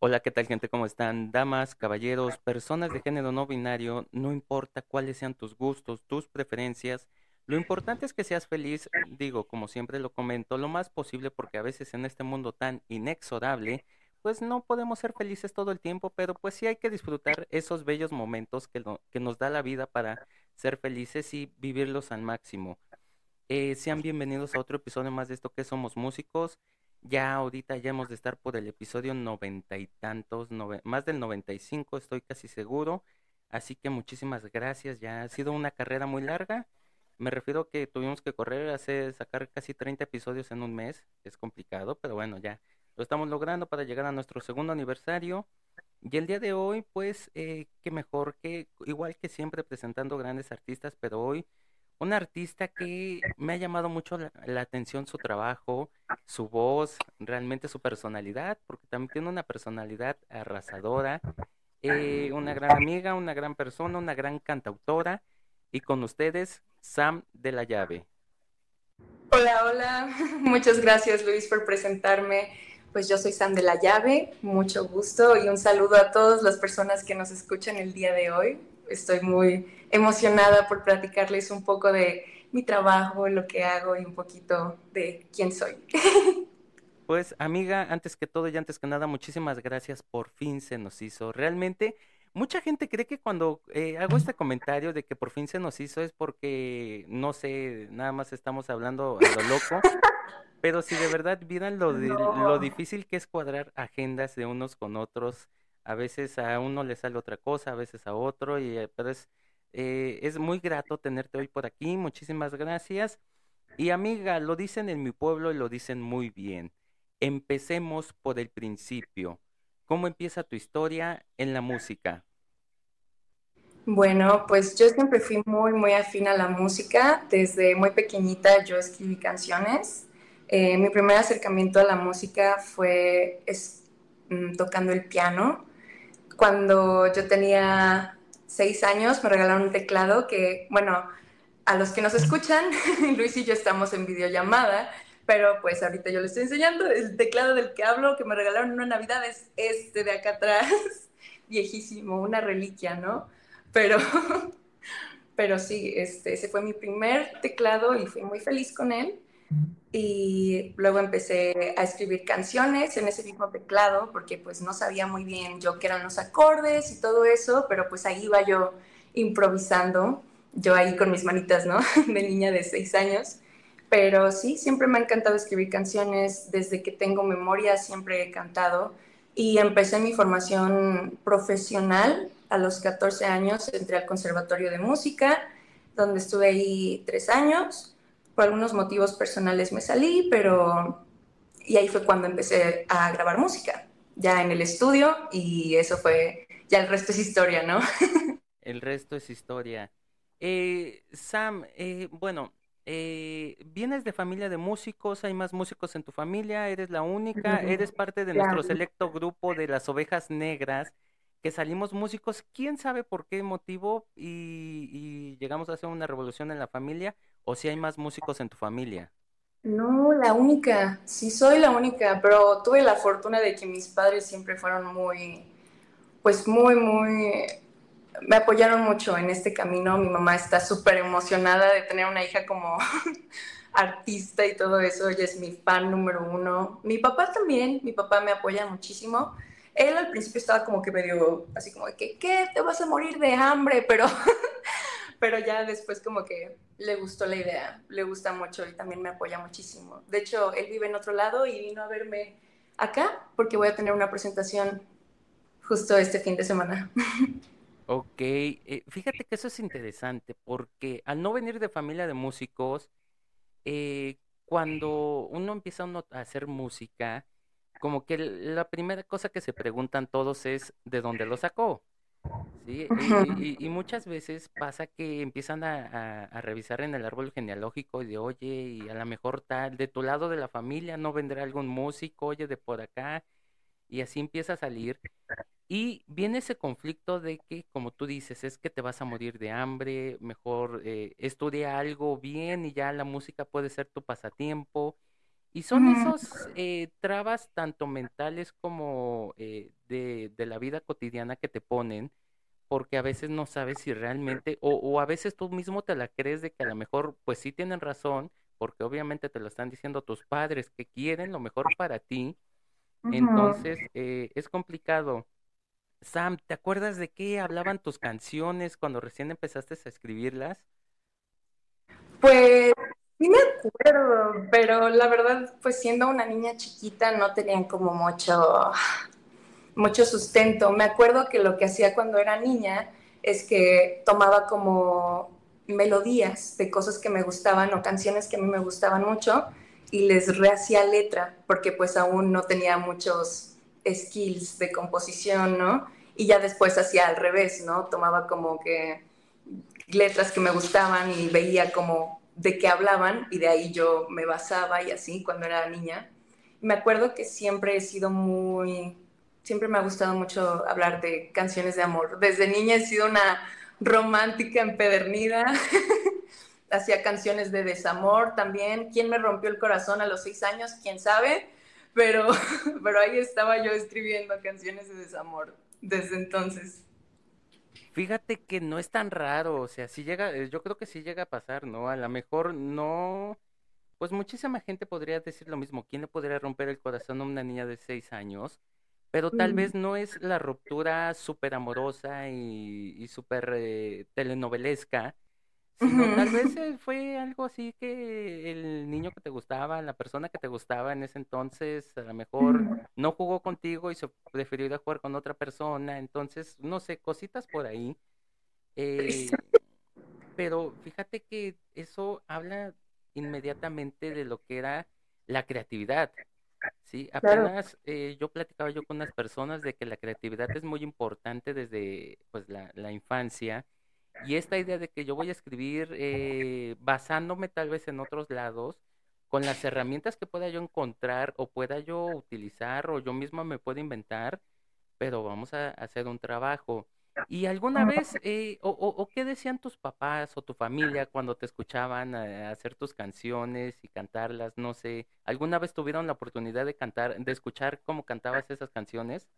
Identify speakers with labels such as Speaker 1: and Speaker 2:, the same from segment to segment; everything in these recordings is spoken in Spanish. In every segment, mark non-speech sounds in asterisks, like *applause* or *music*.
Speaker 1: Hola, ¿qué tal gente? ¿Cómo están? Damas, caballeros, personas de género no binario, no importa cuáles sean tus gustos, tus preferencias, lo importante es que seas feliz, digo, como siempre lo comento, lo más posible porque a veces en este mundo tan inexorable, pues no podemos ser felices todo el tiempo, pero pues sí hay que disfrutar esos bellos momentos que, que nos da la vida para ser felices y vivirlos al máximo. Eh, sean bienvenidos a otro episodio más de esto que somos músicos. Ya ahorita ya hemos de estar por el episodio noventa y tantos, más del 95 estoy casi seguro. Así que muchísimas gracias. Ya ha sido una carrera muy larga. Me refiero que tuvimos que correr, hacer, sacar casi 30 episodios en un mes. Es complicado, pero bueno, ya lo estamos logrando para llegar a nuestro segundo aniversario. Y el día de hoy, pues, eh, qué mejor que, igual que siempre presentando grandes artistas, pero hoy un artista que me ha llamado mucho la, atención su trabajo, su voz, realmente su personalidad, porque también tiene una personalidad arrasadora, eh, una gran amiga, una gran persona, una gran cantautora, y con ustedes, Sam de la Llave.
Speaker 2: Hola, hola. *laughs* Muchas gracias Luis por presentarme. Pues yo soy Sam de la Llave, mucho gusto y un saludo a todas las personas que nos escuchan el día de hoy. Estoy muy emocionada por platicarles un poco de mi trabajo, lo que hago y un poquito de quién soy. *laughs*
Speaker 1: Pues amiga, antes que todo y antes que nada, muchísimas gracias, por fin se nos hizo. Realmente, mucha gente cree que cuando eh, hago este comentario de que por fin se nos hizo es porque, no sé, nada más estamos hablando a lo loco, pero si de verdad vieran lo, lo difícil que es cuadrar agendas de unos con otros, a veces a uno le sale otra cosa, a veces a otro, y, eh, pero es, eh, es muy grato tenerte hoy por aquí, muchísimas gracias. Y amiga, lo dicen en mi pueblo y lo dicen muy bien. Empecemos por el principio. ¿Cómo empieza tu historia en la música?
Speaker 2: Bueno, pues yo siempre fui muy, muy afín a la música. Desde muy pequeñita yo escribí canciones. Eh, mi primer acercamiento a la música fue es, mm, tocando el piano. Cuando yo tenía seis años me regalaron un teclado que, bueno, a los que nos escuchan, *laughs* Luis y yo estamos en videollamada, pero pues ahorita yo les estoy enseñando el teclado del que hablo, que me regalaron una Navidad, es este de acá atrás, *laughs* viejísimo, una reliquia, ¿no? Pero, *laughs* pero sí, este, ese fue mi primer teclado y fui muy feliz con él. Y luego empecé a escribir canciones en ese mismo teclado, porque pues no sabía muy bien yo qué eran los acordes y todo eso, pero pues ahí iba yo improvisando, yo ahí con mis manitas, ¿no? *laughs* De niña de seis años. Pero sí, siempre me ha encantado escribir canciones, desde que tengo memoria siempre he cantado y empecé mi formación profesional a los 14 años, entré al Conservatorio de Música, donde estuve ahí tres años por algunos motivos personales me salí, pero... Y ahí fue cuando empecé a grabar música, ya en el estudio, y eso fue, ya el resto es historia, ¿no? *laughs*
Speaker 1: El resto es historia. Eh, Sam, eh, bueno, eh, ¿vienes de familia de músicos? ¿Hay más músicos en tu familia? ¿Eres la única? ¿Eres parte de nuestro selecto grupo de las ovejas negras que salimos músicos? ¿Quién sabe por qué motivo y, y llegamos a hacer una revolución en la familia? ¿O si hay más músicos en tu familia?
Speaker 2: No, la única, sí soy la única, pero tuve la fortuna de que mis padres siempre fueron muy, pues muy, muy, me apoyaron mucho en este camino. Mi mamá está súper emocionada de tener una hija como *laughs* artista y todo eso. Ella es mi fan número uno. Mi papá también, mi papá me apoya muchísimo. Él al principio estaba como que medio así como de ¿qué? ¿Te vas a morir de hambre? Pero, *laughs* pero ya después como que le gustó la idea, le gusta mucho y también me apoya muchísimo. De hecho, él vive en otro lado y vino a verme acá porque voy a tener una presentación justo este fin de semana. *laughs*
Speaker 1: Ok, eh, fíjate que eso es interesante porque al no venir de familia de músicos, eh, cuando uno empieza uno a hacer música, como que la primera cosa que se preguntan todos es ¿de dónde lo sacó? Sí, *laughs* y, y- y muchas veces pasa que empiezan a, a- a revisar en el árbol genealógico y de, oye, y a lo mejor tal, de tu lado de la familia no vendrá algún músico, oye, de por acá, y así empieza a salir. Y viene ese conflicto de que, como tú dices, es que te vas a morir de hambre, mejor eh, estudia algo bien y ya la música puede ser tu pasatiempo. Y son esos eh, trabas tanto mentales como eh, de, de, la vida cotidiana que te ponen, porque a veces no sabes si realmente, o, o, a veces tú mismo te la crees de que a lo mejor, pues sí tienen razón, porque obviamente te lo están diciendo tus padres que quieren lo mejor para ti. Entonces, eh, es complicado. Sam, ¿te acuerdas de qué hablaban tus canciones cuando recién empezaste a escribirlas?
Speaker 2: Pues sí me acuerdo, pero la verdad, pues siendo una niña chiquita no tenían como mucho, mucho sustento. Me acuerdo que lo que hacía cuando era niña es que tomaba como melodías de cosas que me gustaban o canciones que a mí me gustaban mucho y les rehacía letra, porque pues aún no tenía muchos skills de composición, ¿no? Y ya después hacía al revés, ¿no? Tomaba como que letras que me gustaban y veía como de qué hablaban y de ahí yo me basaba y así cuando era niña. Me acuerdo que siempre he sido muy, siempre me ha gustado mucho hablar de canciones de amor. Desde niña he sido una romántica empedernida. *laughs* Hacía canciones de desamor también. ¿Quién me rompió el corazón a los seis años? ¿Quién sabe? Pero, *laughs* pero ahí estaba yo escribiendo canciones de desamor desde entonces.
Speaker 1: Fíjate que no es tan raro, o sea, si llega, eh, yo creo que sí llega a pasar, ¿no? A lo mejor no, pues muchísima gente podría decir lo mismo. ¿Quién le podría romper el corazón a una niña de seis años? pero tal vez no es la ruptura súper amorosa y, y súper eh, telenovelesca, sino tal vez eh, fue algo así que el niño que te gustaba, la persona que te gustaba en ese entonces, a lo mejor no jugó contigo y se prefirió ir a jugar con otra persona, entonces, no sé, cositas por ahí. Eh, *laughs* pero fíjate que eso habla inmediatamente de lo que era la creatividad. Sí, apenas eh, yo platicaba yo con unas personas de que la creatividad es muy importante desde pues la, la infancia y esta idea de que yo voy a escribir eh, basándome tal vez en otros lados con las herramientas que pueda yo encontrar o pueda yo utilizar o yo misma me puedo inventar, pero vamos a hacer un trabajo. ¿Y alguna vez, eh, o, o, qué decían tus papás o tu familia cuando te escuchaban hacer tus canciones y cantarlas? No sé, ¿alguna vez tuvieron la oportunidad de cantar, de escuchar cómo cantabas esas canciones?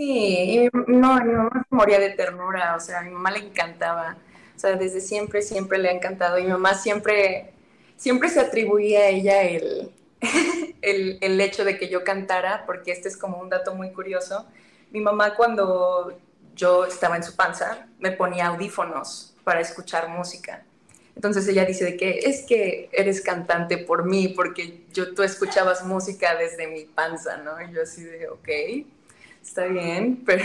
Speaker 2: Sí, no, mi mamá se moría de ternura, o sea, a mi mamá le encantaba, o sea, desde siempre, siempre le ha encantado. Y mi mamá siempre, siempre se atribuía a ella el, *laughs* el, el hecho de que yo cantara, porque este es como un dato muy curioso. Mi mamá cuando yo estaba en su panza, me ponía audífonos para escuchar música. Entonces ella dice de que es que eres cantante por mí, porque yo, tú escuchabas música desde mi panza, ¿no? Y yo así de, ok, está bien, *laughs* pero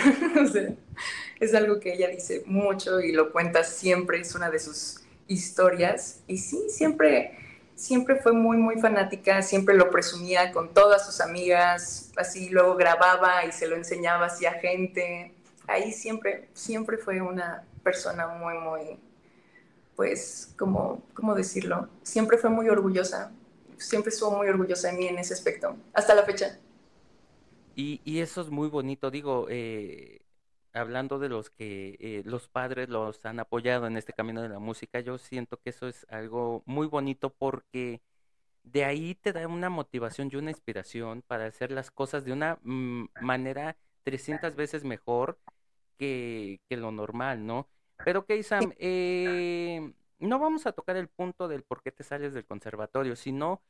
Speaker 2: es algo que ella dice mucho y lo cuenta siempre, es una de sus historias. Y sí, siempre, siempre fue muy, muy fanática, siempre lo presumía con todas sus amigas, así luego grababa y se lo enseñaba así a gente ahí siempre, siempre fue una persona muy, muy, pues, como, ¿cómo decirlo? Siempre fue muy orgullosa, siempre estuvo muy orgullosa de mí en ese aspecto, hasta la fecha.
Speaker 1: Y, y eso es muy bonito, digo, eh, hablando de los que eh, los padres los han apoyado en este camino de la música, yo siento que eso es algo muy bonito porque de ahí te da una motivación y una inspiración para hacer las cosas de una mm, manera 300 veces mejor que, lo normal, ¿no? Pero, ok, Sam, eh, no vamos a tocar el punto del por qué te sales del conservatorio, sino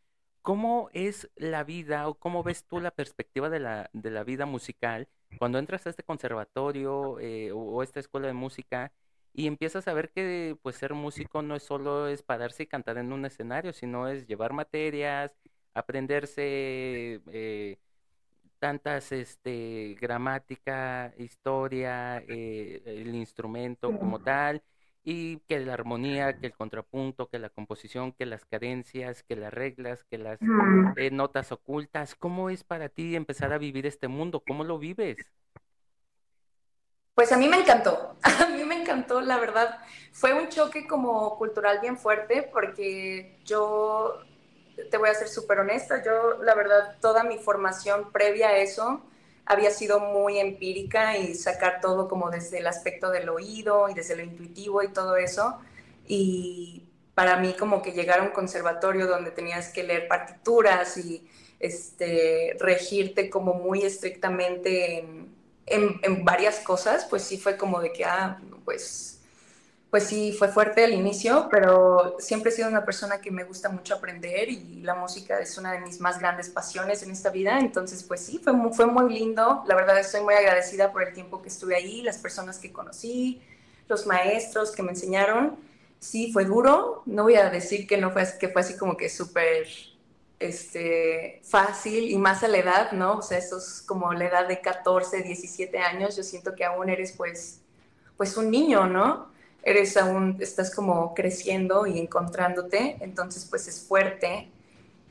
Speaker 1: cómo es la vida o cómo ves tú la perspectiva de la, de la vida musical cuando entras a este conservatorio eh, o, esta escuela de música y empiezas a ver que pues ser músico no es solo es pararse y cantar en un escenario, sino es llevar materias, aprenderse eh, tantas este gramática, historia, eh, el instrumento como tal, y que la armonía, que el contrapunto, que la composición, que las cadencias, que las reglas, que las eh, notas ocultas. ¿Cómo es para ti empezar a vivir este mundo? ¿Cómo lo vives?
Speaker 2: Pues a mí me encantó, *laughs* a mí me encantó, la verdad. Fue un choque como cultural bien fuerte porque yo te voy a ser súper honesta, yo la verdad toda mi formación previa a eso había sido muy empírica y sacar todo como desde el aspecto del oído y desde lo intuitivo y todo eso. Y para mí como que llegar a un conservatorio donde tenías que leer partituras y este, regirte como muy estrictamente en, en, varias cosas, pues sí fue como de que, ah, pues pues sí, fue fuerte al inicio, pero siempre he sido una persona que me gusta mucho aprender y la música es una de mis más grandes pasiones en esta vida. Entonces, pues sí, fue muy, fue muy lindo. La verdad estoy muy agradecida por el tiempo que estuve ahí, las personas que conocí, los maestros que me enseñaron. Sí, fue duro. No voy a decir que no fue, que fue así como que súper este, fácil y más a la edad, ¿no? O sea, eso es como la edad de 14, 17 años. Yo siento que aún eres pues, pues un niño, ¿no? Eres aún, estás como creciendo y encontrándote, entonces pues es fuerte.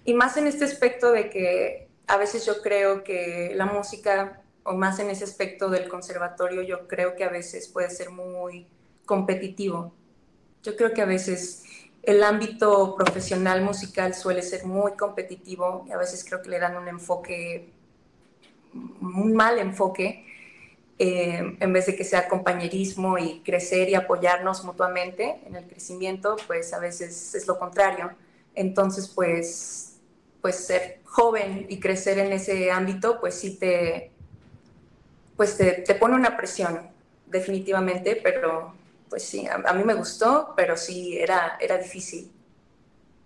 Speaker 2: Y más en este aspecto de que a veces yo creo que la música, o más en ese aspecto del conservatorio, yo creo que a veces puede ser muy competitivo. Yo creo que a veces el ámbito profesional musical suele ser muy competitivo y a veces creo que le dan un enfoque, un mal enfoque, eh, en vez de que sea compañerismo y crecer y apoyarnos mutuamente en el crecimiento, pues a veces es lo contrario. Entonces, pues, pues ser joven y crecer en ese ámbito, pues sí te, pues te, te pone una presión, definitivamente, pero pues sí, a, mí me gustó, pero sí, era, era difícil.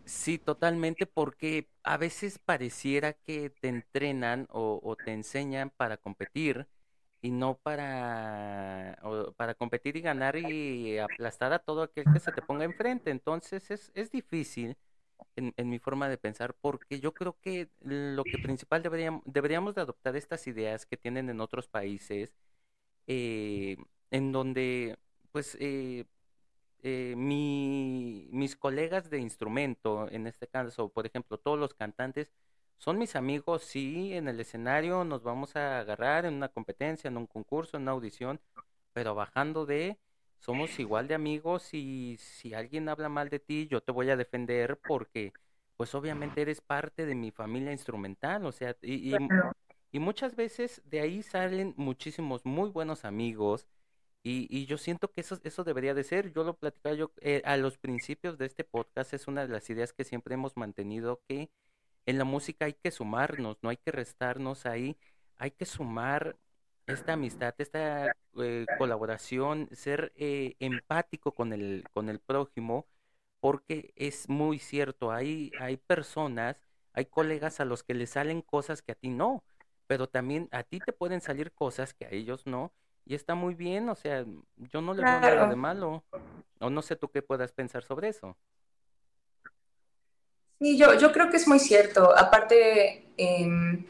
Speaker 1: Sí, totalmente, porque a veces pareciera que te entrenan o te enseñan para competir, y no para, para competir y ganar y aplastar a todo aquel que se te ponga enfrente. Entonces es, es difícil en, en, mi forma de pensar porque yo creo que lo que principal deberíamos, deberíamos de adoptar estas ideas que tienen en otros países eh, en donde pues eh, eh, mi, mis colegas de instrumento, en este caso, por ejemplo, todos los cantantes, son mis amigos, sí, en el escenario nos vamos a agarrar en una competencia, en un concurso, en una audición, pero bajando de, somos igual de amigos y si alguien habla mal de ti, yo te voy a defender porque, pues obviamente eres parte de mi familia instrumental, o sea, y, y, muchas veces de ahí salen muchísimos muy buenos amigos y, y yo siento que eso, eso debería de ser, yo lo platicaba yo eh, a los principios de este podcast, es una de las ideas que siempre hemos mantenido que en la música hay que sumarnos, no hay que restarnos ahí, hay que sumar esta amistad, esta eh, colaboración, ser eh, empático con el, con el prójimo, porque es muy cierto, hay, hay personas, hay colegas a los que les salen cosas que a ti no, pero también a ti te pueden salir cosas que a ellos no, y está muy bien, o sea, yo no le veo nada de malo, o no sé tú qué puedas pensar sobre eso.
Speaker 2: Sí, yo, yo creo que es muy cierto. Aparte, em,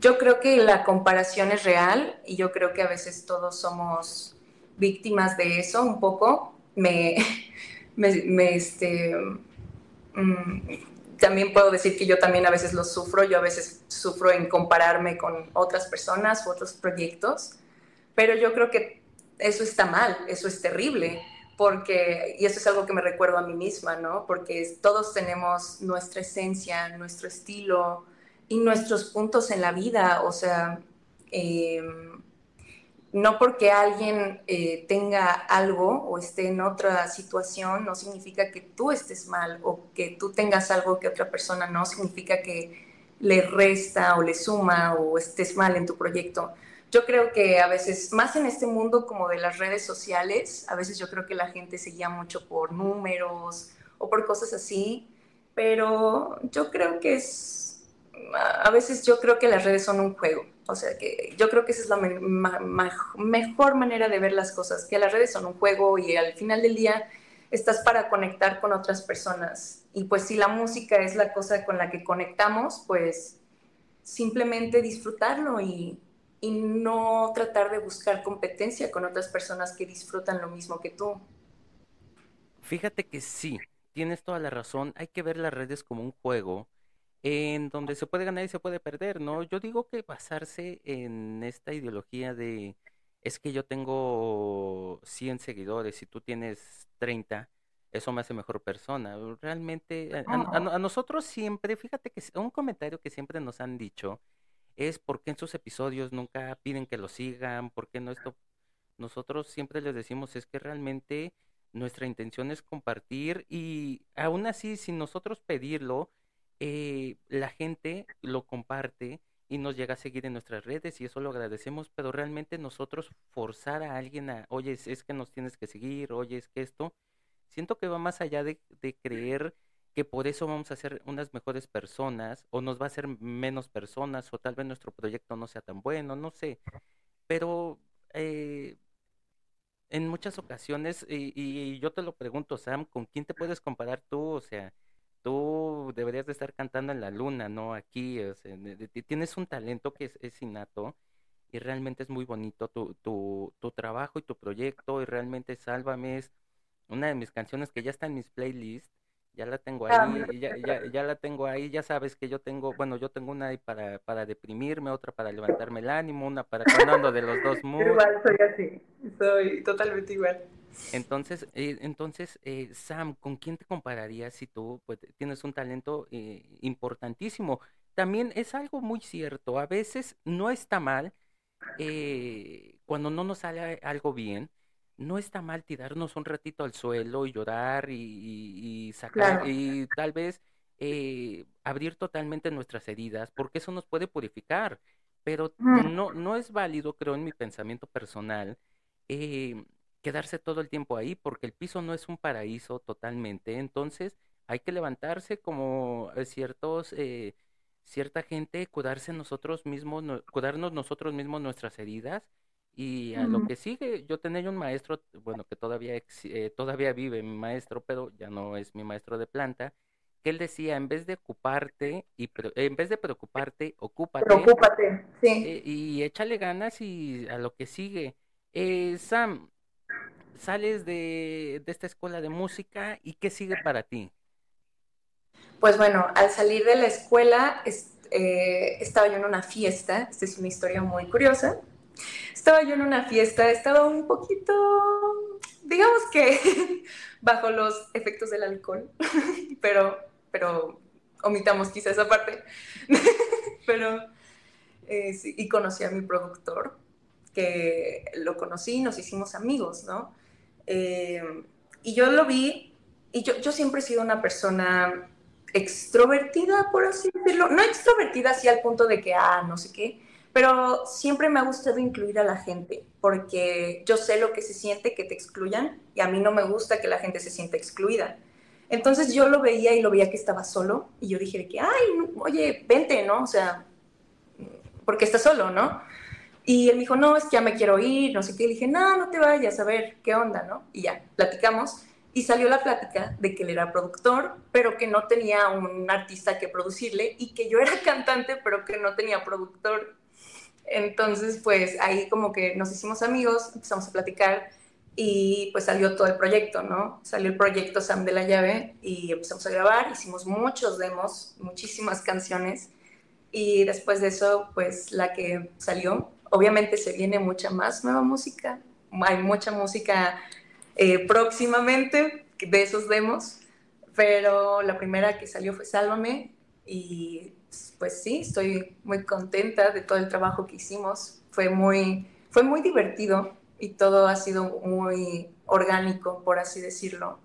Speaker 2: yo creo que la comparación es real y yo creo que a veces todos somos víctimas de eso un poco. *laughs* Me, me, este, mm, también puedo decir que yo también a veces lo sufro, yo a veces sufro en compararme con otras personas u otros proyectos, pero yo creo que eso está mal, eso es terrible porque, y eso es algo que me recuerdo a mí misma, ¿no? Porque todos tenemos nuestra esencia, nuestro estilo y nuestros puntos en la vida, o sea, em, no porque alguien eh, tenga algo o esté en otra situación, no significa que tú estés mal o que tú tengas algo que otra persona no, significa que le resta o le suma o estés mal en tu proyecto yo creo que a veces, más en este mundo como de las redes sociales, a veces yo creo que la gente se guía mucho por números o por cosas así, pero yo creo que es, a veces yo creo que las redes son un juego, o sea que yo creo que esa es la mejor manera de ver las cosas, que las redes son un juego y al final del día estás para conectar con otras personas. Y pues si la música es la cosa con la que conectamos, pues simplemente disfrutarlo y, y no tratar de buscar competencia con otras personas que disfrutan lo mismo que tú.
Speaker 1: Fíjate que sí, tienes toda la razón, hay que ver las redes como un juego en donde se puede ganar y se puede perder, ¿no? Yo digo que basarse en esta ideología de es que yo tengo 100 seguidores y tú tienes 30, eso me hace mejor persona. Realmente, a, a nosotros siempre, fíjate que un comentario que siempre nos han dicho es por qué en sus episodios nunca piden que lo sigan, por qué no esto. Nosotros siempre les decimos es que realmente nuestra intención es compartir y aún así, sin nosotros pedirlo, eh, la gente lo comparte y nos llega a seguir en nuestras redes y eso lo agradecemos, pero realmente nosotros forzar a alguien a, oye, es, que nos tienes que seguir, oye, es que esto, siento que va más allá de, de creer que por eso vamos a ser unas mejores personas o nos va a ser menos personas o tal vez nuestro proyecto no sea tan bueno, no sé. Pero eh, en muchas ocasiones, y, yo te lo pregunto, Sam, ¿con quién te puedes comparar tú? O sea, tú deberías de estar cantando en la luna, ¿no? Aquí, o sea, tienes un talento que es, es, innato y realmente es muy bonito tu, tu, tu trabajo y tu proyecto y realmente Sálvame es una de mis canciones que ya está en mis playlists ya la tengo ah, ahí, ya, ya, ya, la tengo ahí, ya sabes que yo tengo, bueno, yo tengo una ahí para, para deprimirme, otra para levantarme el ánimo, una para cantando de los dos moods. *laughs*
Speaker 2: Igual, soy así, soy totalmente igual.
Speaker 1: Entonces, eh, entonces eh, Sam, ¿con quién te compararías si tú pues, tienes un talento eh, importantísimo? También es algo muy cierto, a veces no está mal eh, cuando no nos sale algo bien, no está mal tirarnos un ratito al suelo y llorar y, sacar y tal vez eh, abrir totalmente nuestras heridas, porque eso nos puede purificar. Pero no, no es válido, creo, en mi pensamiento personal, eh, quedarse todo el tiempo ahí, porque el piso no es un paraíso totalmente. Entonces, hay que levantarse como eh, ciertos, cierta gente, cuidarse nosotros mismos, cuidarnos nosotros mismos nuestras heridas y a lo que sigue, yo tenía un maestro, bueno, que todavía, eh, todavía vive mi maestro, pero ya no es mi maestro de planta, que él decía, en vez de ocuparte, y en vez de preocuparte, ocúpate.
Speaker 2: Preocúpate, sí.
Speaker 1: Eh, y échale ganas y a lo que sigue. Eh, Sam, sales de, de esta escuela de música y ¿qué sigue para ti?
Speaker 2: Pues bueno, al salir de la escuela estaba yo en una fiesta, esta es una historia muy curiosa, estaba yo en una fiesta, estaba un poquito, digamos que *laughs* bajo los efectos del alcohol, *laughs* pero, pero omitamos quizá esa parte. *laughs* pero, eh, y conocí a mi productor, que lo conocí, nos hicimos amigos, ¿no? Eh, y yo lo vi, y yo, yo siempre he sido una persona extrovertida, por así decirlo. No extrovertida así al punto de que, ah, no sé qué, pero siempre me ha gustado incluir a la gente, porque yo sé lo que se siente que te excluyan y a mí no me gusta que la gente se sienta excluida. Entonces yo lo veía y lo veía que estaba solo y yo dije que, ay, oye, vente, ¿no? O sea, porque está solo, ¿no? Y él me dijo, no, es que ya me quiero ir, no sé qué. Y dije, no, no te vayas, a ver, ¿qué onda, no? Y ya, platicamos. Y salió la plática de que él era productor, pero que no tenía un artista que producirle y que yo era *laughs* cantante, pero que no tenía productor. Entonces, pues ahí como que nos hicimos amigos, empezamos a platicar y pues salió todo el proyecto, ¿no? Salió el proyecto Sam de la Llave y empezamos a grabar, hicimos muchos demos, muchísimas canciones y después de eso, pues la que salió, obviamente se viene mucha más nueva música, hay mucha música eh, próximamente de esos demos, pero la primera que salió fue Sálvame y pues sí, estoy muy contenta de todo el trabajo que hicimos. Fue muy, fue muy divertido y todo ha sido muy orgánico, por así decirlo.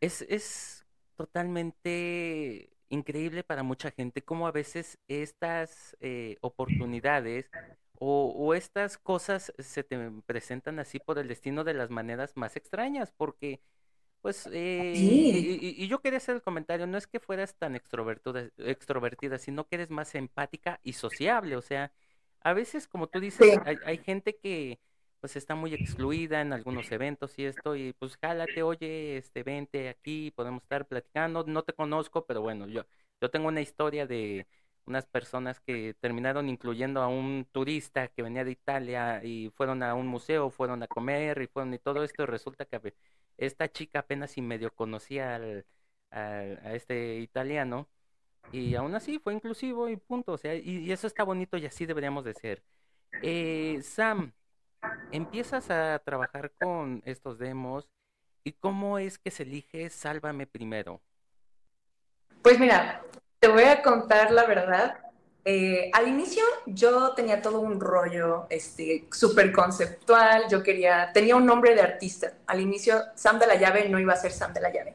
Speaker 1: Es, es totalmente increíble para mucha gente cómo a veces estas eh, oportunidades o, o, estas cosas se te presentan así por el destino de las maneras más extrañas, porque pues, eh, y, yo quería hacer el comentario, no es que fueras tan extrovertida, extrovertida, sino que eres más empática y sociable, o sea, a veces, como tú dices, hay, hay, gente que pues está muy excluida en algunos eventos y esto, y pues jálate, oye, este, vente aquí, podemos estar platicando, no te conozco, pero bueno, yo, yo tengo una historia de unas personas que terminaron incluyendo a un turista que venía de Italia y fueron a un museo, fueron a comer y fueron y todo esto, y resulta que esta chica apenas y medio conocía al, a este italiano y aún así fue inclusivo y punto, o sea, y, eso está bonito y así deberíamos de ser. Eh, Sam, empiezas a trabajar con estos demos y cómo es que se elige Sálvame primero.
Speaker 2: Pues mira, te voy a contar la verdad. Eh, al inicio yo tenía todo un rollo este, súper conceptual, yo quería, tenía un nombre de artista. Al inicio Sam de la Llave no iba a ser Sam de la Llave.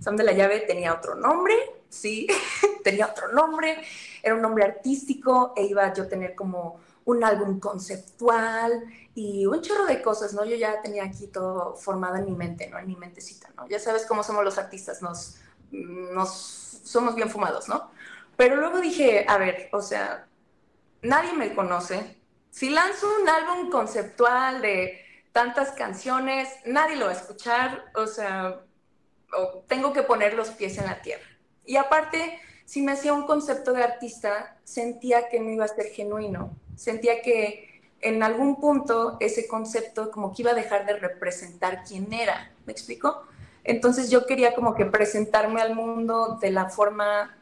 Speaker 2: Sam de la Llave tenía otro nombre, sí, *laughs* tenía otro nombre, era un nombre artístico e iba yo a tener como un álbum conceptual y un chorro de cosas, ¿no? Yo ya tenía aquí todo formado en mi mente, ¿no? En mi mentecita, ¿no? Ya sabes cómo somos los artistas, nos, nos somos bien fumados, ¿no? Pero luego dije, a ver, o sea, nadie me conoce. Si lanzo un álbum conceptual de tantas canciones, nadie lo va a escuchar, o sea, tengo que poner los pies en la tierra. Y aparte, si me hacía un concepto de artista, sentía que no iba a ser genuino, sentía que en algún punto ese concepto como que iba a dejar de representar quién era, ¿me explico? Entonces yo quería como que presentarme al mundo de la forma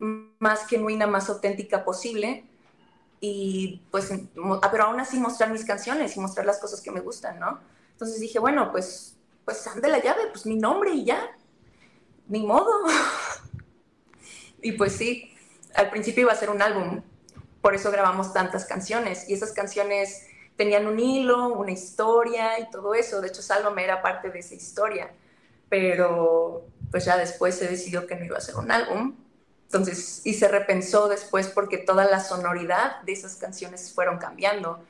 Speaker 2: más genuina, más auténtica posible. Y pues, pero aún así mostrar mis canciones y mostrar las cosas que me gustan, ¿no? Entonces dije, bueno, pues, pues Sam de la llave, pues mi nombre y ya. Ni modo. *laughs* y pues sí, al principio iba a ser un álbum. Por eso grabamos tantas canciones. Y esas canciones tenían un hilo, una historia y todo eso. De hecho, Sálvame era parte de esa historia. Pero pues ya después se decidió que no iba a ser un álbum entonces, y se repensó después porque toda la sonoridad de esas canciones fueron cambiando.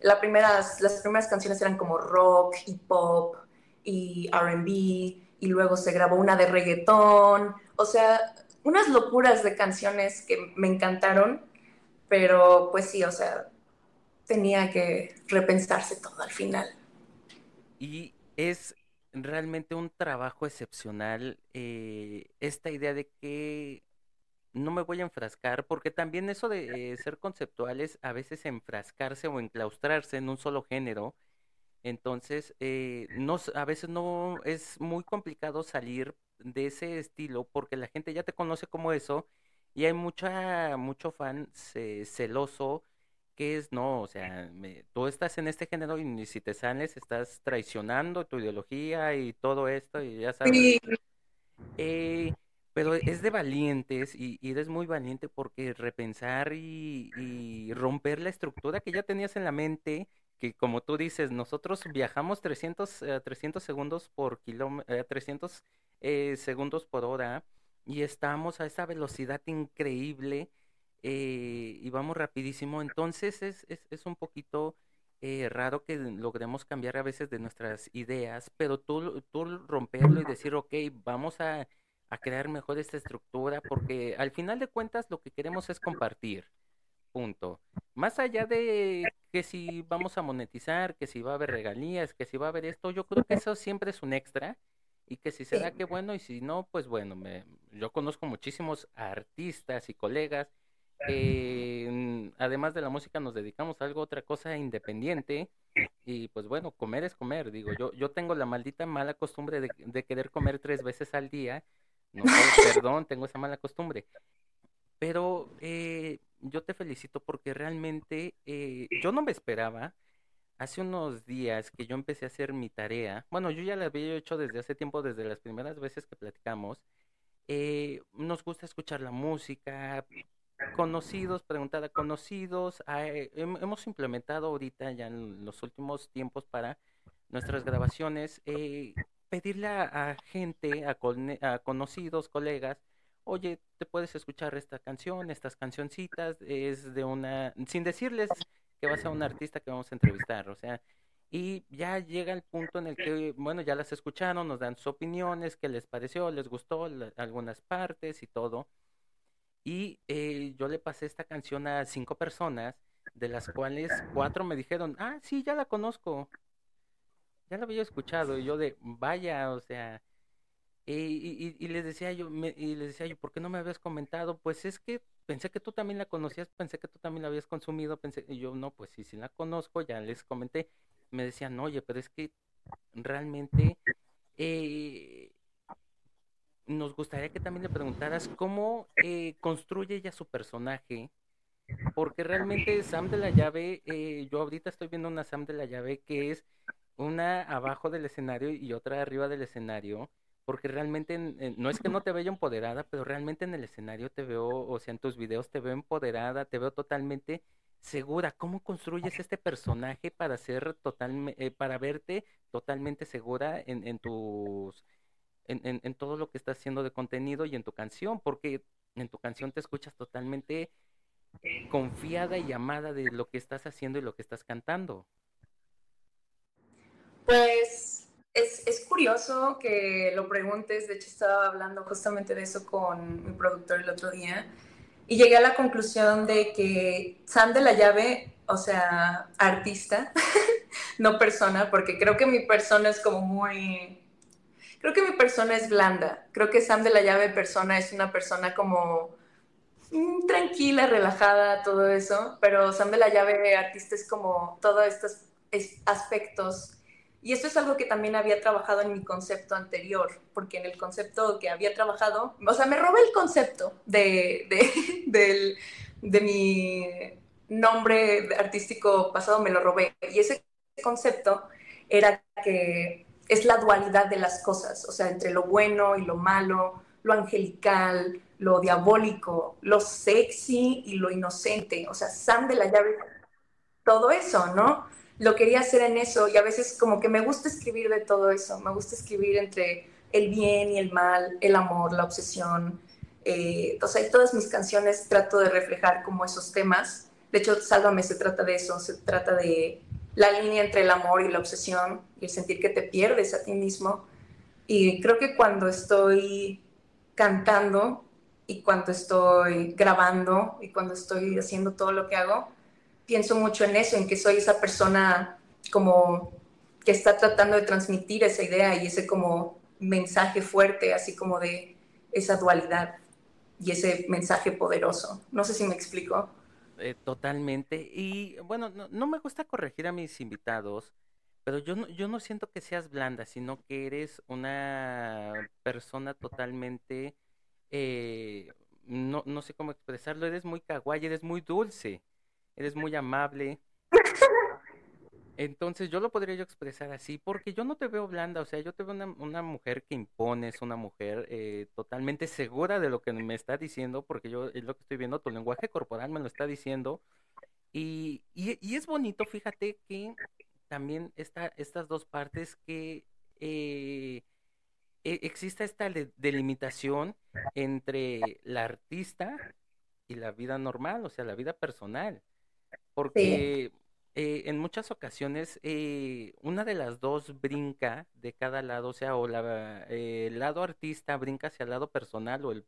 Speaker 2: las primeras canciones eran como rock, hip hop y RB, y luego se grabó una de reggaetón. O sea, unas locuras de canciones que me encantaron, pero pues sí, o sea, tenía que repensarse todo al final.
Speaker 1: Y es realmente un trabajo excepcional eh, esta idea de que no me voy a enfrascar, porque también eso de eh, ser conceptuales, a veces enfrascarse o enclaustrarse en un solo género, entonces eh, no, a veces no es muy complicado salir de ese estilo porque la gente ya te conoce como eso y hay mucha mucho fan celoso que es no, o sea, tú estás en este género y si te sales estás traicionando tu ideología y todo esto y ya sabes. Eh, pero es de valientes y, eres muy valiente porque repensar y, romper la estructura que ya tenías en la mente, que como tú dices, nosotros viajamos 300, 300 eh, segundos por kilómetro, 300 eh, segundos por hora y estamos a esa velocidad increíble eh, y vamos rapidísimo. Entonces es, es, es un poquito raro que logremos cambiar a veces de nuestras ideas, pero tú, tú romperlo y decir, ok, vamos a a crear mejor esta estructura, porque al final de cuentas lo que queremos es compartir. Punto. Más allá de que si vamos a monetizar, que si va a haber regalías, que si va a haber esto, yo creo que eso siempre es un extra y que si se da, que bueno, y si no, pues bueno, me, yo conozco muchísimos artistas y colegas que además de la música nos dedicamos a algo, otra cosa independiente y pues bueno, comer es comer, digo, yo, yo tengo la maldita mala costumbre de, de querer comer tres veces al día no perdón, tengo esa mala costumbre. Pero eh, yo te felicito porque realmente eh, yo no me esperaba. Hace unos días que yo empecé a hacer mi tarea, bueno, yo ya la había hecho desde hace tiempo, desde las primeras veces que platicamos. Eh, nos gusta escuchar la música, conocidos, preguntar a conocidos. hemos implementado ahorita ya en los últimos tiempos para nuestras grabaciones pedirle a, gente, a, a, conocidos, colegas, oye, te puedes escuchar esta canción, estas cancioncitas, es de una, sin decirles que vas a un artista que vamos a entrevistar, o sea, y ya llega el punto en el que, bueno, ya las escucharon, nos dan sus opiniones, qué les pareció, les gustó algunas partes y todo. Y eh, yo le pasé esta canción a cinco personas, de las cuales cuatro me dijeron, ah, sí, ya la conozco ya lo había escuchado, y yo de, vaya, o sea, y, y, les decía yo, y les decía yo, ¿por qué no me habías comentado? Pues es que pensé que tú también la conocías, pensé que tú también la habías consumido, pensé, y yo, no, pues sí, sí la conozco, ya les comenté, me decían, oye, pero es que realmente eh, nos gustaría que también le preguntaras cómo eh, construye ella su personaje, porque realmente Sam de la llave, eh, yo ahorita estoy viendo una Sam de la llave que es una abajo del escenario y otra arriba del escenario, porque realmente no es que no te vea empoderada, pero realmente en el escenario te veo, o sea, en tus videos te veo empoderada, te veo totalmente segura. ¿Cómo construyes este personaje para ser total, eh, para verte totalmente segura en, en tus, en, en, todo lo que estás haciendo de contenido y en tu canción? Porque en tu canción te escuchas totalmente confiada y amada de lo que estás haciendo y lo que estás cantando.
Speaker 2: Pues es, es, curioso que lo preguntes, de hecho estaba hablando justamente de eso con mi productor el otro día y llegué a la conclusión de que Sam de la Llave, o sea, artista, *laughs* no persona, porque creo que mi persona es como muy... Creo que mi persona es blanda. Creo que Sam de la Llave persona es una persona como mm, tranquila, relajada, todo eso, pero Sam de la Llave artista es como todos estos aspectos y esto es algo que también había trabajado en mi concepto anterior, porque en el concepto que había trabajado, o sea, me robé el concepto de, de, *laughs* de mi nombre artístico pasado, me lo robé. Y ese concepto era que es la dualidad de las cosas, o sea, entre lo bueno y lo malo, lo angelical, lo diabólico, lo sexy y lo inocente, o sea, Sam de la llave, todo eso, ¿no? Lo quería hacer en eso y a veces como que me gusta escribir de todo eso, me gusta escribir entre el bien y el mal, el amor, la obsesión. Eh, o sea, todas mis canciones trato de reflejar como esos temas. De hecho, Sálvame se trata de eso, se trata de la línea entre el amor y la obsesión y el sentir que te pierdes a ti mismo. Y creo que cuando estoy cantando y cuando estoy grabando y cuando estoy haciendo todo lo que hago, pienso mucho en eso, en que soy esa persona como que está tratando de transmitir esa idea y ese como mensaje fuerte, así como de esa dualidad y ese mensaje poderoso. No sé si me explico.
Speaker 1: Eh, totalmente. Y bueno, no, me gusta corregir a mis invitados, pero yo no, yo no siento que seas blanda, sino que eres una persona totalmente, eh, no, no sé cómo expresarlo, eres muy kawaii, eres muy dulce eres muy amable. Entonces yo lo podría yo expresar así, porque yo no te veo blanda, o sea, yo te veo una, mujer que impone, es una mujer eh, totalmente segura de lo que me está diciendo, porque yo es lo que estoy viendo, tu lenguaje corporal me lo está diciendo. Y, y, es bonito, fíjate que también está estas dos partes que eh, e, exista esta delimitación entre la artista y la vida normal, o sea, la vida personal porque eh, en muchas ocasiones eh, una de las dos brinca de cada lado, o sea, o la, eh, el lado artista brinca hacia el lado personal o el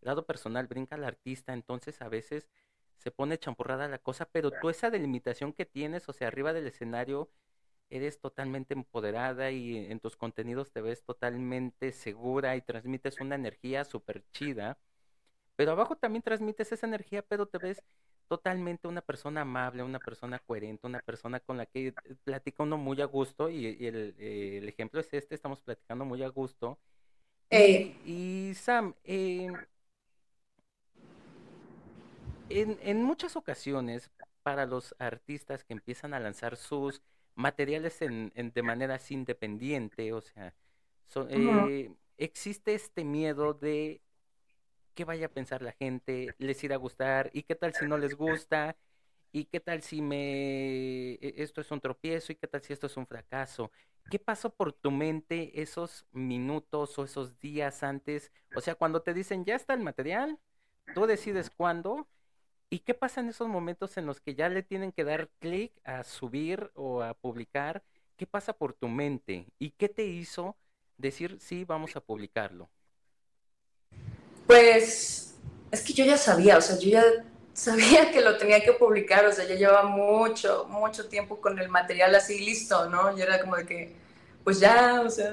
Speaker 1: lado personal brinca al artista, entonces a veces se pone champurrada la cosa, pero tú esa delimitación que tienes, o sea, arriba del escenario, eres totalmente empoderada y en tus contenidos te ves totalmente segura y transmites una energía súper chida, pero abajo también transmites esa energía, pero te ves totalmente una persona amable, una persona coherente, una persona con la que eh, platica uno muy a gusto y, eh, el, ejemplo es este, estamos platicando muy a gusto. Eh. Y, Sam, em, en, muchas ocasiones para los artistas que empiezan a lanzar sus materiales en, de manera así independiente, o sea, existe este miedo de qué vaya a pensar la gente, les irá a gustar, y qué tal si no les gusta, y qué tal si me e, esto es un tropiezo, y qué tal si esto es un fracaso. ¿Qué pasó por tu mente esos minutos o esos días antes? O sea, cuando te dicen ya está el material, tú decides cuándo. ¿Y qué pasa en esos momentos en los que ya le tienen que dar clic a subir o a publicar? ¿Qué pasa por tu mente? ¿Y qué te hizo decir sí, vamos a publicarlo?
Speaker 2: Pues es que yo ya sabía, o sea, yo ya sabía que lo tenía que publicar, o sea, ya llevaba mucho, mucho tiempo con el material así listo, ¿no? Y era como de que, pues ya, o sea,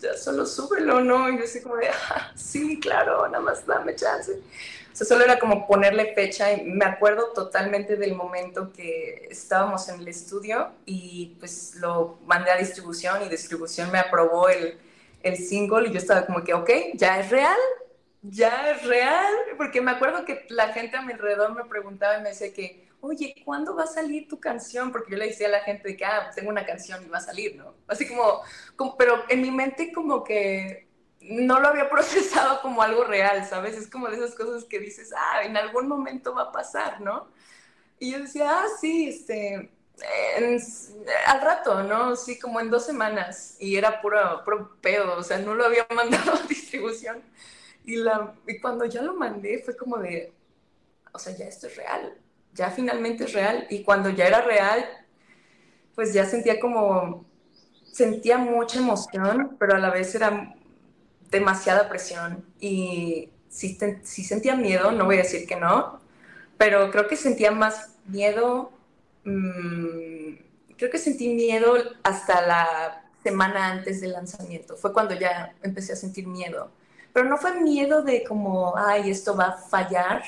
Speaker 2: ya solo súbelo, ¿no? Y yo así como de, *laughs* ah, sí, claro, nada más dame chance. O sea, solo era como ponerle fecha y me acuerdo totalmente del momento que estábamos en el estudio y pues lo mandé a distribución y distribución me aprobó el, el single y yo estaba como que, ok, ya es real, ya es real, porque me acuerdo que la gente a mi alrededor me preguntaba y me decía que, oye, ¿cuándo va a salir tu canción? Porque yo le decía a la gente que, ah, tengo una canción y va a salir, ¿no? Así como, como, pero en mi mente como que no lo había *laughs* procesado como algo real, ¿sabes? Es como de esas cosas que dices, ah, en algún momento va a pasar, ¿no? Y yo decía, ah, sí, este, al rato, ¿no? Sí, como en dos semanas. Y era puro, puro pedo, o sea, no lo había *laughs* mandado a distribución. Y, cuando ya lo mandé fue como de, o sea, ya esto es real, ya finalmente es real. Y cuando ya era real, pues ya sentía como, sentía mucha emoción, pero a la vez era demasiada presión. Y sí sentía miedo, no voy a decir que no, pero creo que sentía más miedo Mm, creo que sentí miedo hasta la semana antes del lanzamiento. Fue cuando ya empecé a sentir miedo. Pero no fue miedo de como, ay, esto va a fallar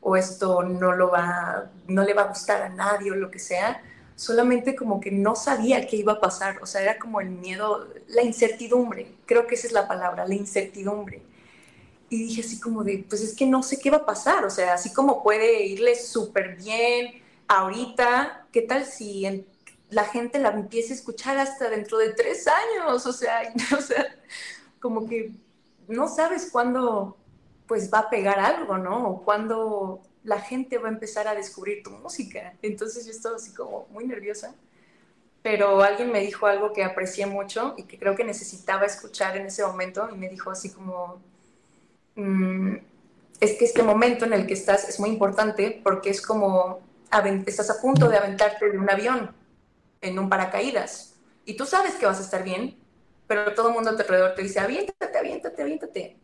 Speaker 2: o esto no, lo va, no le va a gustar a nadie o lo que sea. Solamente como que no sabía qué iba a pasar. O sea, era como el miedo, la incertidumbre. Creo que esa es la palabra, la incertidumbre. Y dije así como de, pues es que no sé qué va a pasar. O sea, así como puede irle súper bien, ahorita, ¿qué tal si la gente la empiece a escuchar hasta dentro de tres años? O sea, *laughs* o sea, como que no sabes cuándo pues va a pegar algo, ¿no? O cuándo la gente va a empezar a descubrir tu música. Entonces yo estaba así como muy nerviosa. Pero alguien me dijo algo que aprecié mucho y que creo que necesitaba escuchar en ese momento y me dijo así como, mm, es que este momento en el que estás es muy importante porque es como estás a punto de aventarte de un avión en un paracaídas y tú sabes que vas a estar bien, pero todo el mundo a tu alrededor te dice, aviéntate, aviéntate, aviéntate.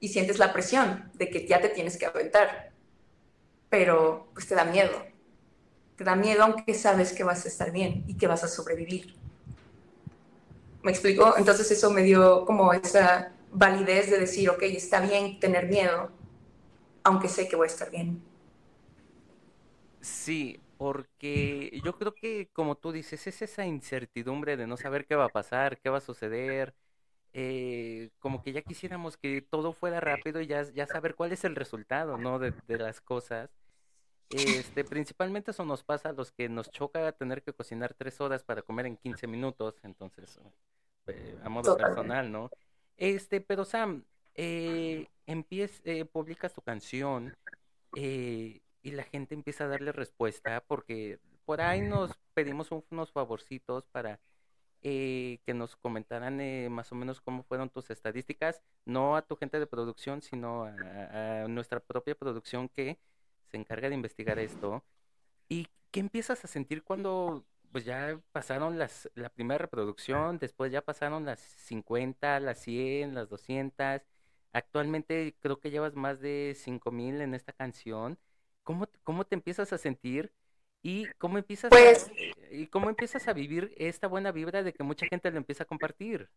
Speaker 2: Y sientes la presión de que ya te tienes que aventar, pero pues te da miedo. Te da miedo aunque sabes que vas a estar bien y que vas a sobrevivir. ¿Me explico? Entonces eso me dio como esa validez de decir, ok, está bien tener miedo, aunque sé que voy a estar bien.
Speaker 1: Sí, porque yo creo que, como tú dices, es esa incertidumbre de no saber qué va a pasar, qué va a suceder. eh, como que ya quisiéramos que todo fuera rápido y ya, ya saber cuál es el resultado, ¿no? De, de las cosas. Este, principalmente eso nos pasa a los que nos choca tener que cocinar tres horas para comer en 15 minutos, entonces, eh, a modo personal, ¿no? Este, pero Sam, eh, empieza, eh, publicas tu canción, eh, y la gente empieza a darle respuesta porque por ahí nos pedimos unos favorcitos para eh, que nos comentaran eh, más o menos cómo fueron tus estadísticas, no a tu gente de producción, sino a, nuestra propia producción que se encarga de investigar esto. ¿Y qué empiezas a sentir cuando pues ya pasaron las, la primera reproducción, después ya pasaron las 50, las 100, las 200? Actualmente creo que llevas más de 5000 en esta canción. ¿Cómo, te empiezas a sentir y cómo empiezas
Speaker 2: pues,
Speaker 1: a, y cómo empiezas a vivir esta buena vibra de que mucha gente lo empieza a compartir?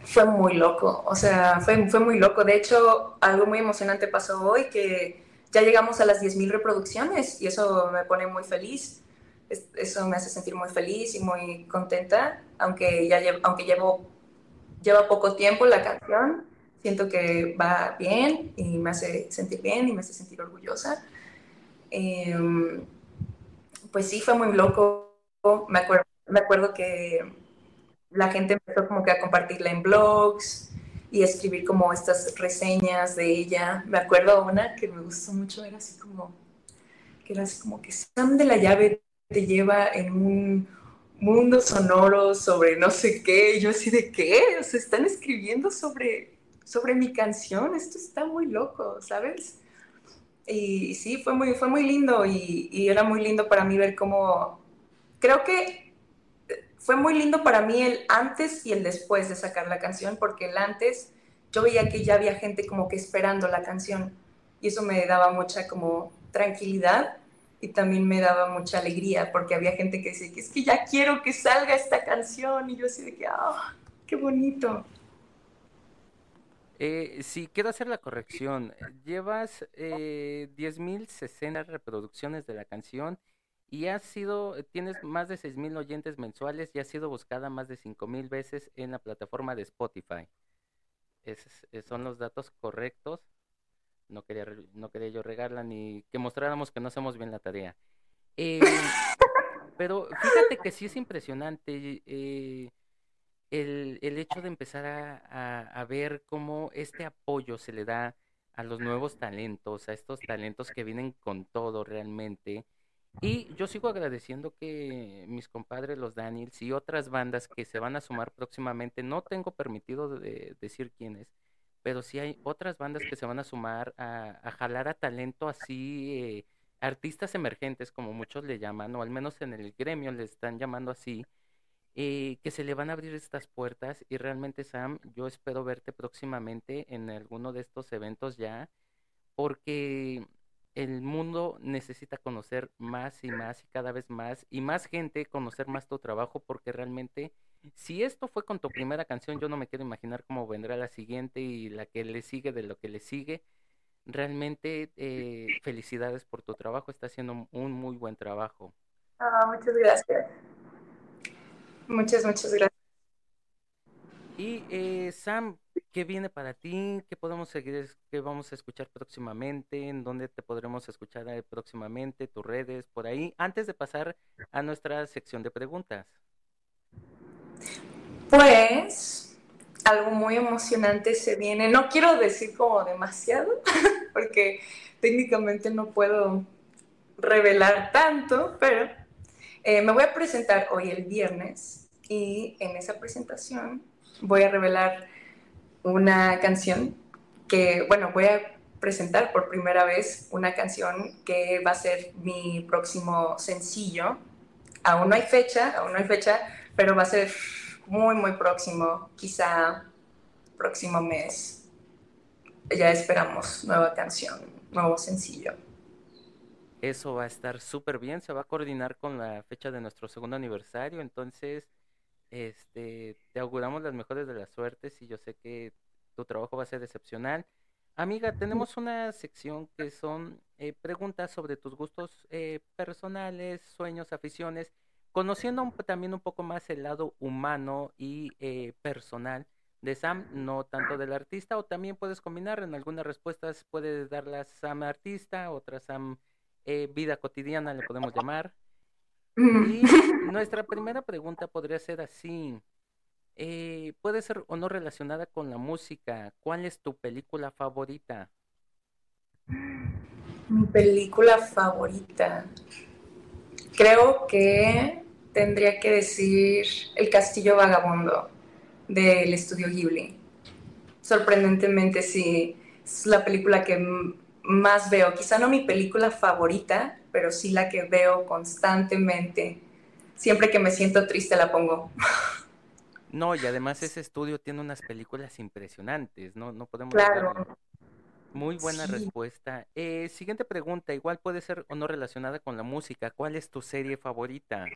Speaker 2: Fue muy loco, o sea, fue, fue muy loco. De hecho, algo muy emocionante pasó hoy, que ya llegamos a las 10.000 reproducciones y eso me pone muy feliz. Eso me hace sentir muy feliz y muy contenta, aunque ya llevo, aunque llevo, lleva poco tiempo la canción siento que va bien y me hace sentir bien y me hace sentir orgullosa. Em, pues sí, fue muy loco. Me acuerdo, me acuerdo que la gente empezó como que a compartirla en blogs y escribir como estas reseñas de ella. Me acuerdo una que me gustó mucho, era así como, que era así como que Sam de la llave te lleva en un mundo sonoro sobre no sé qué. Y yo así de qué, o sea, están escribiendo sobre sobre mi canción, esto está muy loco, ¿sabes? Y sí, fue muy, fue muy lindo y, era muy lindo para mí ver cómo, creo que fue muy lindo para mí el antes y el después de sacar la canción, porque el antes yo veía que ya había gente como que esperando la canción y eso me daba mucha como tranquilidad y también me daba mucha alegría porque había gente que decía que es que ya quiero que salga esta canción y yo así de que, ah, qué bonito.
Speaker 1: Eh, sí, quiero hacer la corrección. Llevas eh, 10.060 reproducciones de la canción y has sido, eh, tienes más de 6.000 oyentes mensuales y ha sido buscada más de 5.000 veces en la plataforma de Spotify. esos son los datos correctos. no quería, no quería yo regarla ni que mostráramos que no hacemos bien la tarea. Eh, pero fíjate que sí es impresionante eh, el, el, hecho de empezar a, a, ver cómo este apoyo se le da a los nuevos talentos, a estos talentos que vienen con todo realmente. Y yo sigo agradeciendo que mis compadres, los Daniels y otras bandas que se van a sumar próximamente, no tengo permitido de decir quiénes, pero sí hay otras bandas que se van a sumar a, jalar a talento así, eh, artistas emergentes, como muchos le llaman, o al menos en el gremio le están llamando así, eh, que se le van a abrir estas puertas. Y realmente, Sam, yo espero verte próximamente en alguno de estos eventos ya, porque el mundo necesita conocer más y más y cada vez más, y más gente conocer más tu trabajo, porque realmente si esto fue con tu primera canción, yo no me quiero imaginar cómo vendrá la siguiente y la que le sigue de lo que le sigue. Realmente eh, felicidades por tu trabajo, está haciendo un muy buen trabajo.
Speaker 2: Ah, muchas gracias. Muchas, muchas gracias.
Speaker 1: Y eh, Sam, ¿qué viene para ti? ¿Qué podemos seguir? ¿Qué vamos a escuchar próximamente? ¿En dónde te podremos escuchar eh, próximamente? ¿Tus redes? Por ahí. Antes de pasar a nuestra sección de preguntas.
Speaker 2: Pues algo muy emocionante se viene. No quiero decir como demasiado, *laughs* porque técnicamente no puedo revelar tanto, pero eh, me voy a presentar hoy el viernes y en esa presentación voy a revelar una canción que, bueno, voy a presentar por primera vez una canción que va a ser mi próximo sencillo. Aún no hay fecha, aún no hay fecha, pero va a ser muy, muy próximo, quizá próximo mes. Ya esperamos nueva canción, nuevo sencillo.
Speaker 1: Eso va a estar súper bien, se va a coordinar con la fecha de nuestro segundo aniversario, entonces este, te auguramos las mejores de las suertes y yo sé que tu trabajo va a ser excepcional. Amiga, tenemos una sección que son eh, preguntas sobre tus gustos eh, personales, sueños, aficiones conociendo también un poco más el lado humano y eh, personal de Sam, no tanto del artista, o también puedes combinar en algunas respuestas, puedes darla Sam artista, otra Sam eh, vida cotidiana, le podemos llamar. Y *laughs* nuestra primera pregunta podría ser así, eh, puede ser o no relacionada con la música, ¿cuál es tu película favorita?
Speaker 2: Mi película favorita. Creo que tendría que decir El Castillo Vagabundo del estudio Ghibli. Sorprendentemente sí, es la película que más veo. Quizá no mi película favorita, pero sí la que veo constantemente. Siempre que me siento triste la pongo.
Speaker 1: No, y además ese estudio tiene unas películas impresionantes, ¿no? No podemos...
Speaker 2: Claro.
Speaker 1: Muy buena respuesta. Eh, siguiente pregunta, igual puede ser o no relacionada con la música. ¿Cuál es tu serie favorita?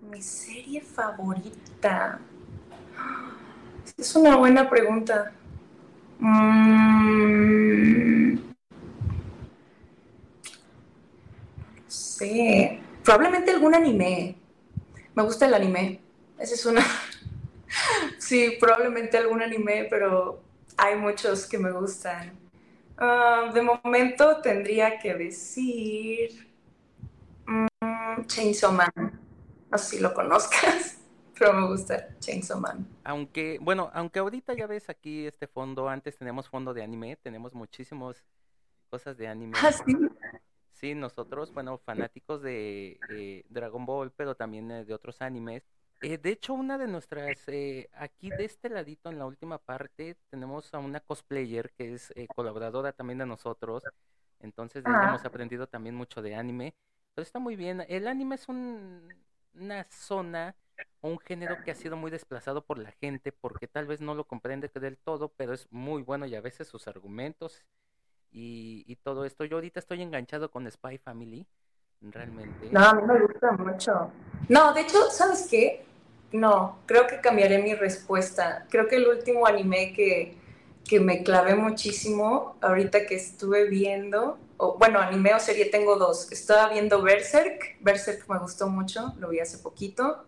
Speaker 2: Mi serie favorita. Es una buena pregunta. Mm, no sé. Probablemente algún anime. Me gusta el anime. Esa es una. *laughs* sí, probablemente algún anime, pero hay muchos que me gustan. Ah, de momento tendría que decir mm, Chainsaw Man. No sé si lo conozcas, pero me gusta Chainsaw Man.
Speaker 1: Aunque, bueno, aunque ahorita ya ves aquí este fondo, antes tenemos fondo de anime, tenemos muchísimas cosas de anime.
Speaker 2: Ah, sí.
Speaker 1: Sí, nosotros, bueno, fanáticos de eh, Dragon Ball, pero también eh, de otros animes. Eh, de hecho, una de nuestras, eh, aquí de este ladito en la última parte, tenemos a una cosplayer que es eh, colaboradora también de nosotros. Entonces, hemos aprendido también mucho de anime. Pero está muy bien. El anime es un, una zona un género que ha sido muy desplazado por la gente porque tal vez no lo comprende del todo, pero es muy bueno y a veces sus argumentos y, y todo esto. Yo ahorita estoy enganchado con Spy Family realmente.
Speaker 2: No, a mí me gusta mucho. No, de hecho, ¿sabes qué? No, creo que cambiaré mi respuesta. Creo que el último anime que, que me clavé muchísimo, ahorita que estuve viendo, o, bueno, anime o serie tengo dos. Estaba viendo Berserk, Berserk me gustó mucho, lo vi hace poquito,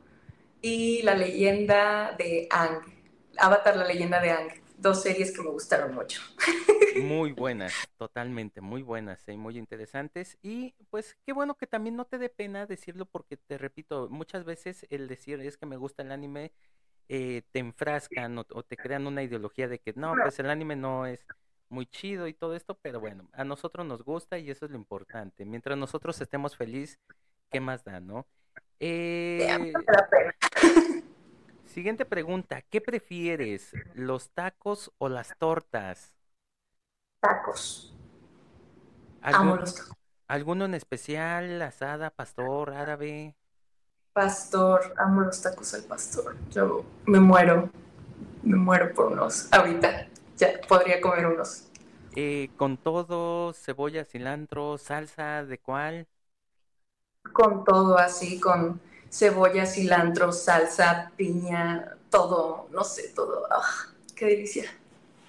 Speaker 2: y la leyenda de Ang, Avatar, la leyenda de Ang. dos series que me gustaron mucho. *laughs*
Speaker 1: Muy buenas, totalmente, muy buenas y muy interesantes. Y pues qué bueno que también no te dé pena decirlo porque te repito, muchas veces el decir es que me gusta el anime eh, te enfrascan o, te crean una ideología de que no, pues el anime no es muy chido y todo esto, pero bueno, a nosotros nos gusta y eso es lo importante. Mientras nosotros estemos felices, ¿qué más da, no? Eh, *laughs* siguiente pregunta, ¿qué prefieres, los tacos o las tortas?
Speaker 2: Tacos.
Speaker 1: Amo los tacos. ¿Alguno en especial? ¿Asada, pastor, árabe?
Speaker 2: Pastor, amo los tacos al pastor. Yo me muero, me muero por unos ahorita ya podría comer unos.
Speaker 1: Eh, ¿Con todo, cebolla, cilantro, salsa, de cuál?
Speaker 2: Con todo, así, con cebolla, cilantro, salsa, piña, todo, no sé, todo. ¡Ah! ¡Qué delicia!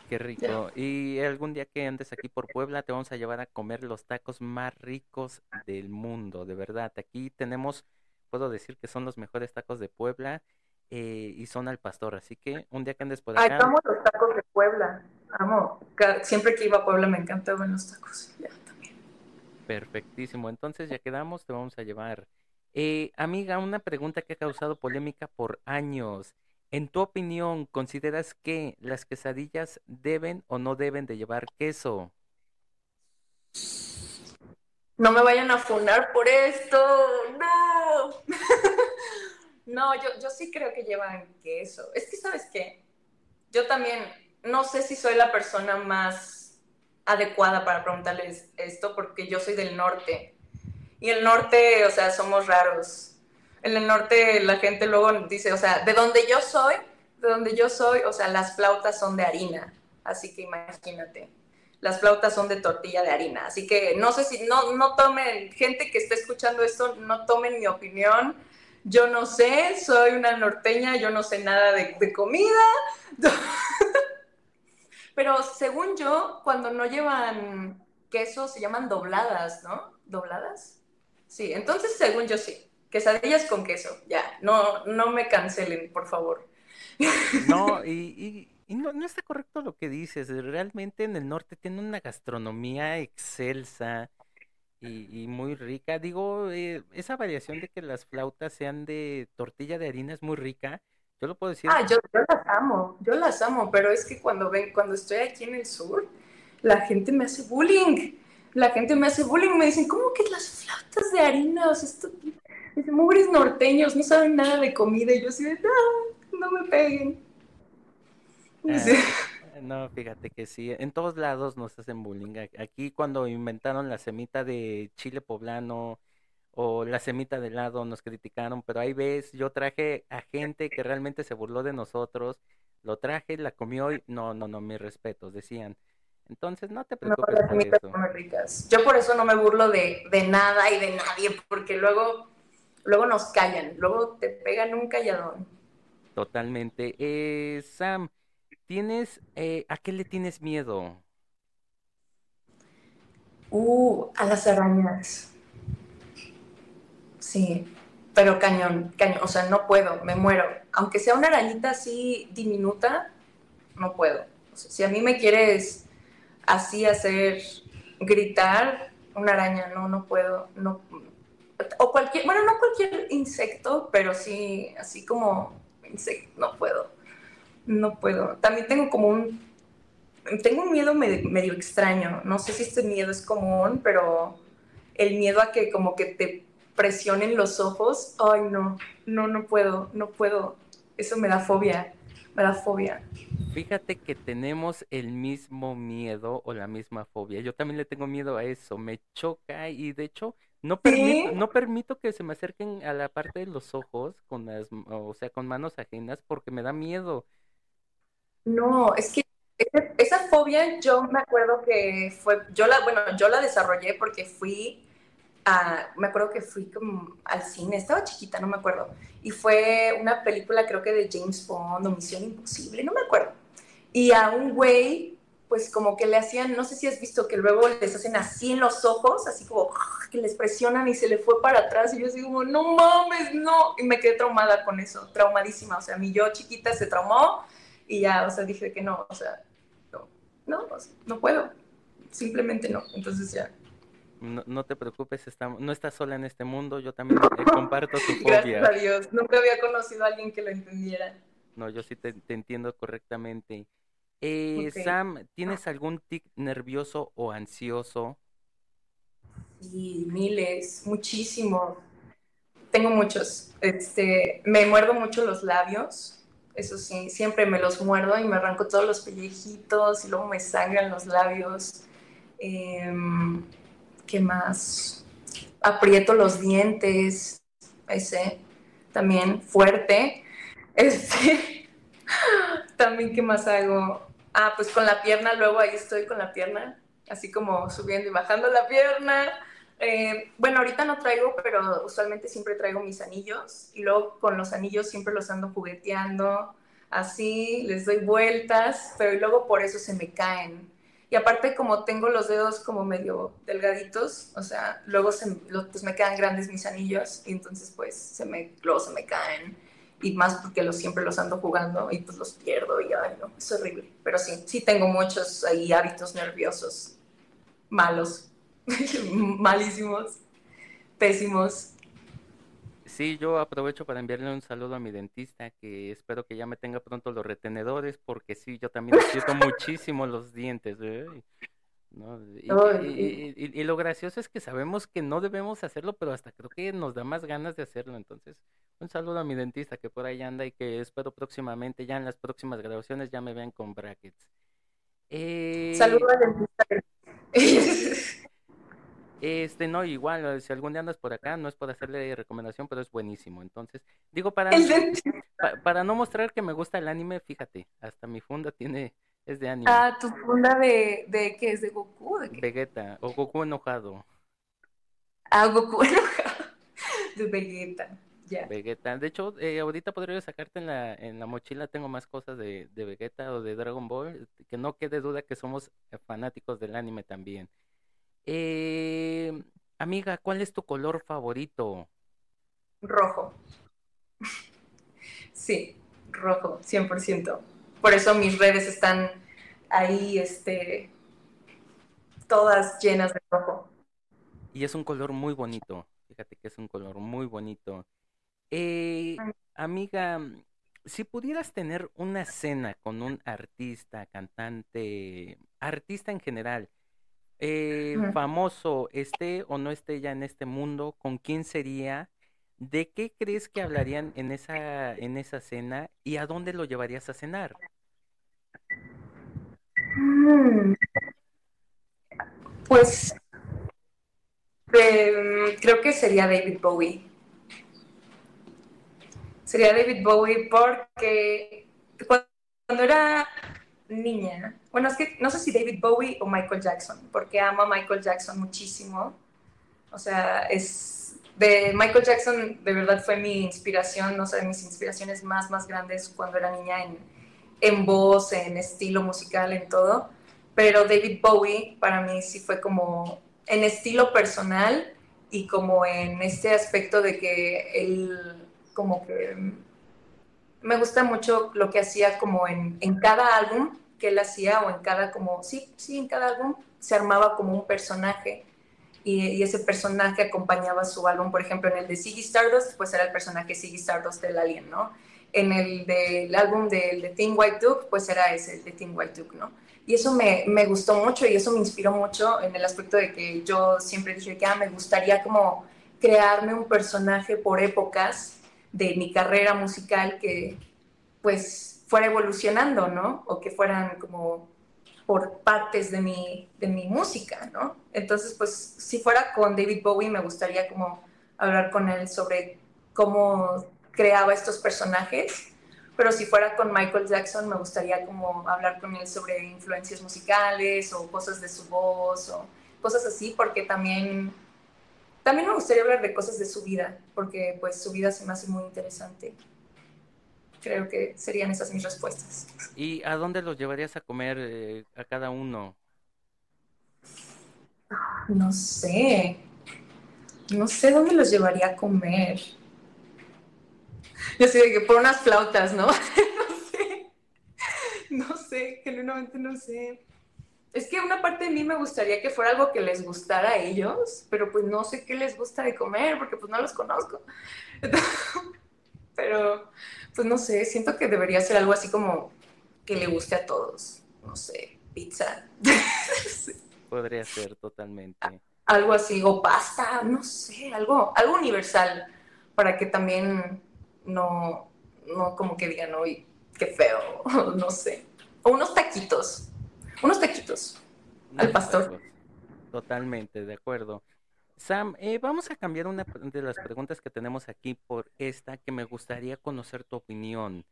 Speaker 1: Qué rico. Y algún día que andes aquí por Puebla, te vamos a llevar a comer los tacos más ricos del mundo, de verdad. Aquí tenemos, puedo decir que son los mejores tacos de Puebla eh, y son al pastor. Así que un día que andes por
Speaker 2: acá. Ay, amo los tacos de Puebla. Amo. Siempre que iba a Puebla me encantaban los tacos.
Speaker 1: Perfectísimo. Entonces ya quedamos, te vamos a llevar. Eh, amiga, una pregunta que ha causado polémica por años. En tu opinión, ¿consideras que las quesadillas deben o no deben de llevar queso?
Speaker 2: No me vayan a funar por esto. No. *laughs* No, yo, yo sí creo que llevan queso. Es que, ¿sabes qué? Yo también no sé si soy la persona más adecuada para preguntarles esto, porque yo soy del norte. Y el norte, o sea, somos raros. En el norte la gente luego dice, o sea, de donde yo soy, de donde yo soy, o sea, las flautas son de harina. Así que imagínate, las flautas son de tortilla de harina. Así que no sé si, no, no tomen, gente que esté escuchando esto, no tomen mi opinión yo no sé, soy una norteña, yo no sé nada de, comida. *laughs* Pero según yo, cuando no llevan queso, se llaman dobladas, ¿no? ¿Dobladas? Sí, entonces según yo sí. Quesadillas con queso, ya. No, no me cancelen, por favor.
Speaker 1: No, *laughs* y, no, no, está correcto lo que dices. Realmente en el norte tiene una gastronomía excelsa y, muy rica. Digo, eh, esa variación de que las flautas sean de tortilla de harina es muy rica. Yo lo puedo decir.
Speaker 2: Ah, yo, las amo, yo las amo, pero es que cuando ven, cuando estoy aquí en el sur, la gente me hace bullying. La gente me hace bullying, me dicen, ¿cómo que las flautas de harina? O sea, esto, dicen, mugres norteños, no saben nada de comida. Y yo así de, no, no me peguen.
Speaker 1: Ah, no, fíjate que sí, en todos lados nos hacen bullying. Aquí cuando inventaron la semita de chile poblano o la semita de helado nos criticaron, pero ahí ves, yo traje a *laughs* gente que realmente se burló de nosotros, lo traje, la comió y no, no, no, mis respetos, decían. Entonces no te preocupes por
Speaker 2: eso. Yo por eso no me burlo de, de nada y de nadie, porque luego, luego nos callan, luego te pegan un calladón.
Speaker 1: Totalmente. Eh, Sam, ¿Tienes, eh, ¿A qué le tienes miedo?
Speaker 2: Uh, a las arañas. Sí, pero cañón, cañón, o sea, no puedo, me muero. Aunque sea una arañita así diminuta, no puedo. si a mí me quieres así hacer gritar, una araña, no, no puedo, no. O cualquier, bueno, no cualquier insecto, pero sí, así como insecto, no puedo no puedo. También tengo como un, tengo un miedo medio, extraño. No sé si este miedo es común, pero el miedo a que como que te presionen los ojos, ay no, no, no puedo, no puedo. Eso me da fobia, me da fobia.
Speaker 1: Fíjate que tenemos el mismo miedo o la misma fobia. Yo también le tengo miedo a eso, me choca y de hecho no permito, no permito que se me acerquen a la parte de los ojos con las, o sea, con manos ajenas porque me da miedo.
Speaker 2: No, es que esa fobia yo me acuerdo que fue, yo la, bueno, yo la desarrollé porque fui a, me acuerdo que fui como al cine, estaba chiquita, no me acuerdo, y fue una película creo que de James Bond o Misión Imposible, no me acuerdo. Y a un güey, pues como que le hacían, no sé si has visto que luego les hacen así en los ojos, así como que les presionan y se le fue para atrás y yo así como, no mames, no, y me quedé traumada con eso, traumadísima, o sea, mi yo chiquita se traumó Y ya, o sea, dije que no, o sea, no, no, no puedo, simplemente no. Entonces ya.
Speaker 1: No, no te preocupes, no estás sola en este mundo, yo también eh, comparto tu *laughs* fobia.
Speaker 2: Gracias a Dios, nunca había conocido a alguien que lo entendiera.
Speaker 1: No, yo sí te, entiendo correctamente. Eh, Sam, ¿tienes algún tic nervioso o ansioso?
Speaker 2: Sí, miles, muchísimo. Tengo muchos. Este, me muerdo mucho los labios. Eso sí, siempre me los muerdo y me arranco todos los pellejitos y luego me sangran los labios. Em, ¿Qué más? Aprieto los dientes. Ese también fuerte. *laughs* Este, también, ¿qué más hago? Ah, pues con la pierna, luego ahí estoy con la pierna, así como subiendo y bajando la pierna. Eh, bueno, ahorita no traigo, pero usualmente siempre traigo mis anillos y luego con los anillos siempre los ando jugueteando, así, les doy vueltas, pero luego por eso se me caen. Y aparte como tengo los dedos como medio delgaditos, o sea, luego se, pues me quedan grandes mis anillos y entonces pues se me, luego se me caen. Y más porque los, siempre los ando jugando y pues los pierdo y ay no, es horrible. Pero sí, sí tengo muchos ahí hábitos nerviosos malos. *laughs* malísimos, pésimos.
Speaker 1: Sí, yo aprovecho para enviarle un saludo a mi dentista, que espero que ya me tenga pronto los retenedores, porque sí, yo también necesito muchísimo los dientes. Y, lo gracioso es que sabemos que no debemos hacerlo, pero hasta creo que nos da más ganas de hacerlo. Entonces, un saludo a mi dentista que por ahí anda y que espero próximamente, ya en las próximas grabaciones, ya me vean con brackets.
Speaker 2: Eh... Saludo al dentista. *laughs*
Speaker 1: Este, no, igual, si algún día andas por acá, no es por hacerle recomendación, pero es buenísimo. Entonces, digo, para, *laughs* para no mostrar que me gusta el anime, fíjate, hasta mi funda tiene, es de anime.
Speaker 2: Ah, tu funda de, de ¿qué es? ¿De Goku? ¿De
Speaker 1: Vegeta, o Goku enojado.
Speaker 2: Ah, Goku *laughs* enojado. De Vegeta, ya.
Speaker 1: Vegeta. De hecho, eh, ahorita podría sacarte en la, en la mochila, tengo más cosas de, de Vegeta o de Dragon Ball, que no quede duda que somos fanáticos del anime también. Eh, amiga, ¿cuál es tu color favorito?
Speaker 2: Rojo. Sí, rojo, 100%. Por eso mis redes están ahí, este, todas llenas de rojo.
Speaker 1: Y es un color muy bonito. Fíjate que es un color muy bonito. Eh, amiga, si pudieras tener una cena con un artista, cantante, artista en general, eh, famoso, esté o no esté ya en este mundo, ¿con quién sería? ¿De qué crees que hablarían en esa, en esa cena y a dónde lo llevarías a cenar?
Speaker 2: Mm. Pues em, creo que sería David Bowie. Sería David Bowie porque cuando era niña, bueno, es que no sé si David Bowie o Michael Jackson, porque amo Michael Jackson muchísimo. O sea, es de Michael Jackson de verdad fue mi inspiración, no sé, de mis inspiraciones más, más grandes cuando era niña en, en voz, en estilo musical, en todo. Pero David Bowie para mí sí fue como en estilo personal y como en este aspecto de que él como que me gusta mucho lo que hacía como en, en cada álbum que él hacía o en cada como, sí, sí, en cada álbum se armaba como un personaje y, ese personaje acompañaba su álbum, por ejemplo, en el de Ziggy Stardust, pues era el personaje Ziggy Stardust del Alien, ¿no? En el del álbum de, de Thin White Duke, pues era ese, el de Thin White Duke, ¿no? Y eso me, me, gustó mucho y eso me inspiró mucho en el aspecto de que yo siempre dije que ah, me gustaría como crearme un personaje por épocas de mi carrera musical que pues fuera evolucionando, ¿no? O que fueran como por partes de mi, de mi música, ¿no? Entonces, pues si fuera con David Bowie, me gustaría como hablar con él sobre cómo creaba estos personajes, pero si fuera con Michael Jackson, me gustaría como hablar con él sobre influencias musicales o cosas de su voz o cosas así, porque también, también me gustaría hablar de cosas de su vida, porque pues su vida se me hace muy interesante creo que serían esas mis respuestas.
Speaker 1: ¿Y a dónde los llevarías a comer eh, a cada uno?
Speaker 2: No sé. No sé dónde los llevaría a comer. Yo sé que por unas flautas, ¿no? *laughs* no sé. sé, genuinamente no sé. Es que una parte de mí me gustaría que fuera algo que les gustara a ellos, pero pues no sé qué les gusta de comer, porque pues no los conozco. *laughs* pero, pues no sé, siento que debería ser algo así como que le guste a todos. No sé, pizza. *laughs*
Speaker 1: Podría ser totalmente.
Speaker 2: Algo así, o pasta, no sé, algo, algo universal, para que también no, no como que digan, uy, qué feo, *laughs* no sé. O unos taquitos, unos taquitos al pastor.
Speaker 1: Totalmente, de acuerdo. Sam, eh, vamos a cambiar una de las preguntas que tenemos aquí por esta que me gustaría conocer tu opinión.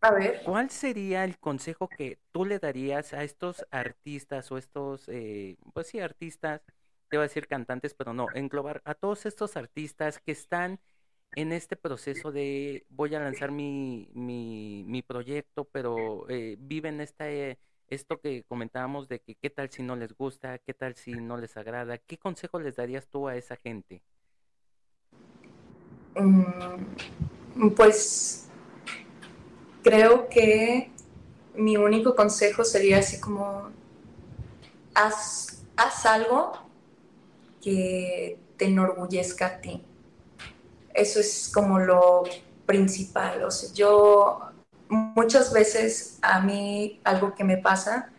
Speaker 2: A ver.
Speaker 1: ¿Cuál sería el consejo que tú le darías a estos artistas o estos, eh, pues sí, artistas, te voy a decir cantantes, pero no, englobar a todos estos artistas que están en este proceso de voy a lanzar mi, mi, mi proyecto, pero eh, viven esta, eh, esto que comentábamos de que qué tal si no les gusta, qué tal si no les agrada, ¿qué consejo les darías tú a esa gente?
Speaker 2: Mm, pues creo que mi único consejo sería así como haz, haz algo que te enorgullezca a ti eso es como lo principal. O sea, yo muchas veces a mí algo que me pasa,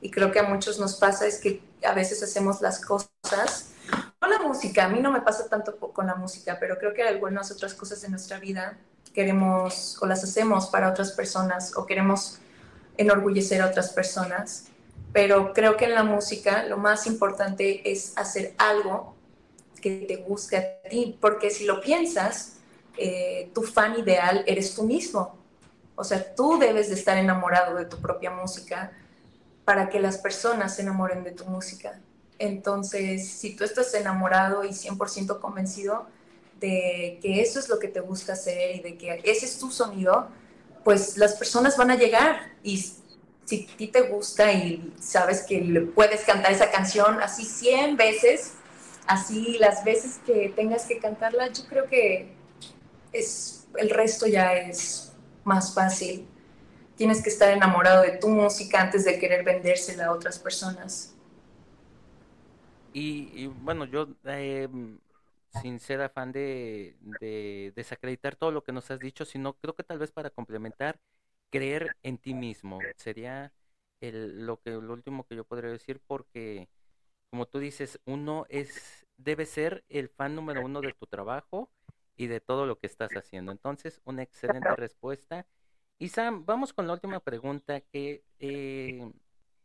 Speaker 2: y creo que a muchos nos pasa, es que a veces hacemos las cosas, con la música, a mí no me pasa tanto con la música, pero creo que algunas otras cosas en nuestra vida queremos o las hacemos para otras personas o queremos enorgullecer a otras personas. Pero creo que en la música lo más importante es hacer algo que te guste a ti, porque si lo piensas, eh, tu fan ideal eres tú mismo. O sea, tú debes de estar enamorado de tu propia música para que las personas se enamoren de tu música. Entonces, si tú estás enamorado y 100% convencido de que eso es lo que te gusta hacer y de que ese es tu sonido, pues las personas van a llegar y si a ti te gusta y sabes que puedes cantar esa canción así 100 veces, así las veces que tengas que cantarla, yo creo que es, el resto ya es más fácil. Tienes que estar enamorado de tu música antes de querer vendérsela a otras personas.
Speaker 1: Y, bueno, yo, eh, sin ser afán de, desacreditar todo lo que nos has dicho, sino creo que tal vez para complementar, creer en ti mismo sería el, lo que lo último que yo podría decir porque como tú dices, uno es, debe ser el fan número uno de tu trabajo y de todo lo que estás haciendo. Entonces, una excelente respuesta. Y Sam, vamos con la última pregunta que eh,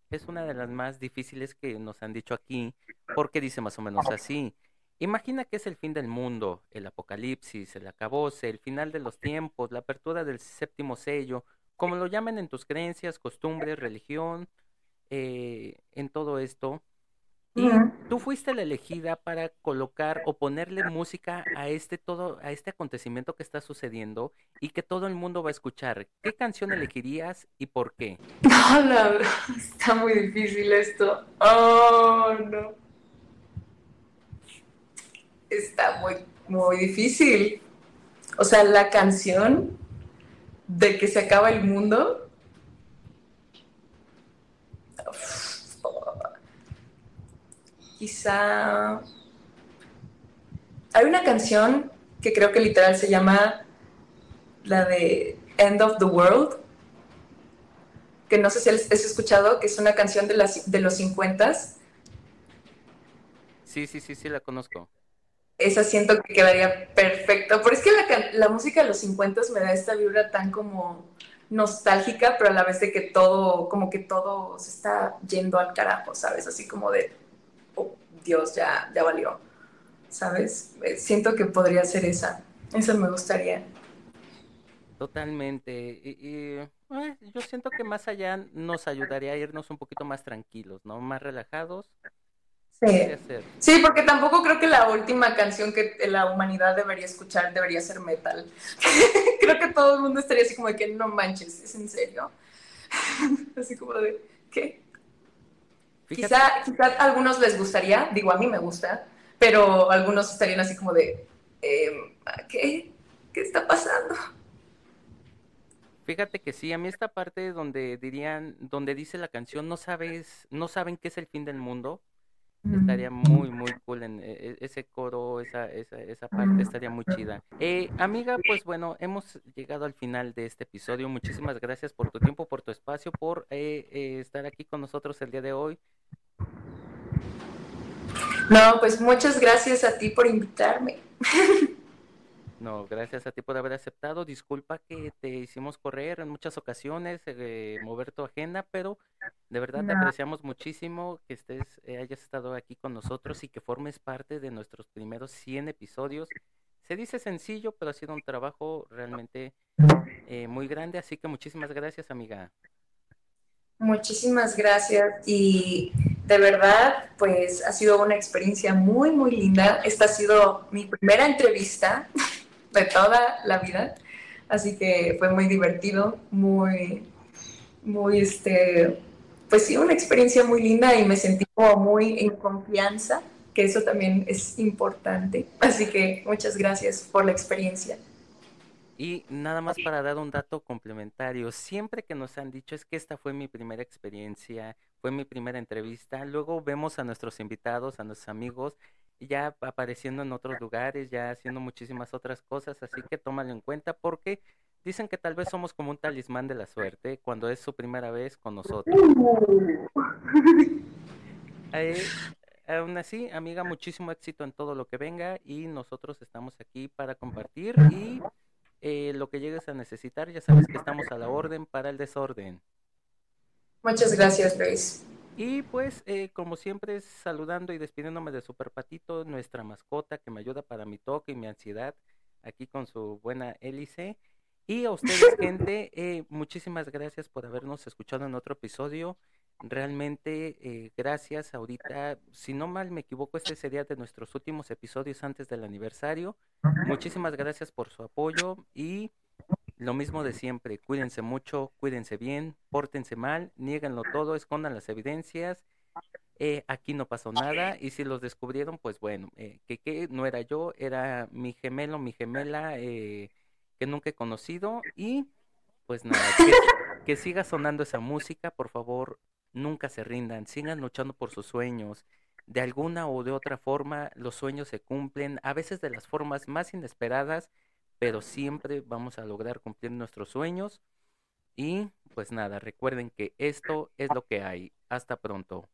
Speaker 1: es una de las más difíciles que nos han dicho aquí, porque dice más o menos así. Imagina que es el fin del mundo, el apocalipsis, el acabose, el final de los tiempos, la apertura del séptimo sello, como lo llamen en tus creencias, costumbres, religión, eh, en todo esto. Y tú fuiste la elegida para colocar o ponerle música a este todo, a este acontecimiento que está sucediendo y que todo el mundo va a escuchar. ¿Qué canción elegirías y por qué? *laughs*
Speaker 2: No, la está muy difícil esto. Oh, no. Está muy, muy difícil. O sea, la canción de que se acaba el mundo quizá... Hay una canción que creo que literal se llama la de End of the World, que no sé si has escuchado, que es una canción de, las, de los 50
Speaker 1: Sí, sí, sí, sí, la conozco.
Speaker 2: Esa siento que quedaría perfecto, pero es que la, la música de los 50 me da esta vibra tan como nostálgica, pero a la vez de que todo, como que todo se está yendo al carajo, ¿sabes? Así como de Dios, ya, ya valió, ¿sabes? Eh, siento que podría ser esa, eso me gustaría.
Speaker 1: Totalmente. Y, eh, yo siento que más allá nos ayudaría a irnos un poquito más tranquilos, ¿no? Más relajados.
Speaker 2: Sí. sí, porque tampoco creo que la última canción que la humanidad debería escuchar debería ser metal. *laughs* creo que todo el mundo estaría así como de que no manches, ¿es en serio? *laughs* así como de, ¿qué? Quizá, a algunos les gustaría, digo, a mí me gusta, pero algunos estarían así como de, em, ¿qué? ¿Qué está pasando?
Speaker 1: Fíjate que sí, a mí esta parte donde dirían, donde dice la canción, no sabes, no saben qué es el fin del mundo, estaría muy, muy cool en e, e, ese coro, esa, esa, esa parte estaría muy chida. Eh, amiga, pues bueno, hemos llegado al final de este episodio. Muchísimas gracias por tu tiempo, por tu espacio, por eh, eh, estar aquí con nosotros el día de hoy.
Speaker 2: No, pues muchas gracias a ti por invitarme. *laughs*
Speaker 1: No, gracias a ti por haber aceptado. Disculpa que te hicimos correr en muchas ocasiones, eh, mover tu agenda, pero de verdad te apreciamos muchísimo que estés, eh, hayas estado aquí con nosotros y que formes parte de nuestros primeros 100 episodios. Se dice sencillo, pero ha sido un trabajo realmente eh, muy grande, así que muchísimas gracias, amiga.
Speaker 2: Muchísimas gracias y de verdad, pues ha sido una experiencia muy, muy linda. Esta ha sido mi primera entrevista *laughs* de toda la vida. Así que fue muy divertido, muy, muy, este, pues sí, una experiencia muy linda y me sentí como muy en confianza, que eso también es importante. Así que muchas gracias por la experiencia.
Speaker 1: Y nada más para dar un dato complementario, siempre que nos han dicho es que esta fue mi primera experiencia, fue mi primera entrevista, luego vemos a nuestros invitados, a nuestros amigos ya apareciendo en otros lugares, ya haciendo muchísimas otras cosas, así que tómalo en cuenta porque dicen que tal vez somos como un talismán de la suerte cuando es su primera vez con nosotros. Eh, aún así, amiga, muchísimo éxito en todo lo que venga y nosotros estamos aquí para compartir y eh, lo que llegues a necesitar, ya sabes que estamos a la orden para el desorden.
Speaker 2: Muchas gracias, Luis.
Speaker 1: Y pues, eh, como siempre, saludando y despidiéndome de Super Patito, nuestra mascota que me ayuda para mi toque y mi ansiedad, aquí con su buena hélice. Y a ustedes, *laughs* gente, eh, muchísimas gracias por habernos escuchado en otro episodio. Realmente, eh, gracias. Ahorita, si no mal me equivoco, este sería de nuestros últimos episodios antes del aniversario. Muchísimas gracias por su apoyo y lo mismo de siempre, cuídense mucho, cuídense bien, pórtense mal, nieguenlo todo, escondan las evidencias. Eh, aquí no pasó nada y si los descubrieron, pues bueno, eh, que, que, no era yo, era mi gemelo, mi gemela eh, que nunca he conocido y pues nada, que, que siga sonando esa música, por favor, nunca se rindan, sigan luchando por sus sueños. De alguna o de otra forma, los sueños se cumplen, a veces de las formas más inesperadas pero siempre vamos a lograr cumplir nuestros sueños. Y pues nada, recuerden que esto es lo que hay. Hasta pronto.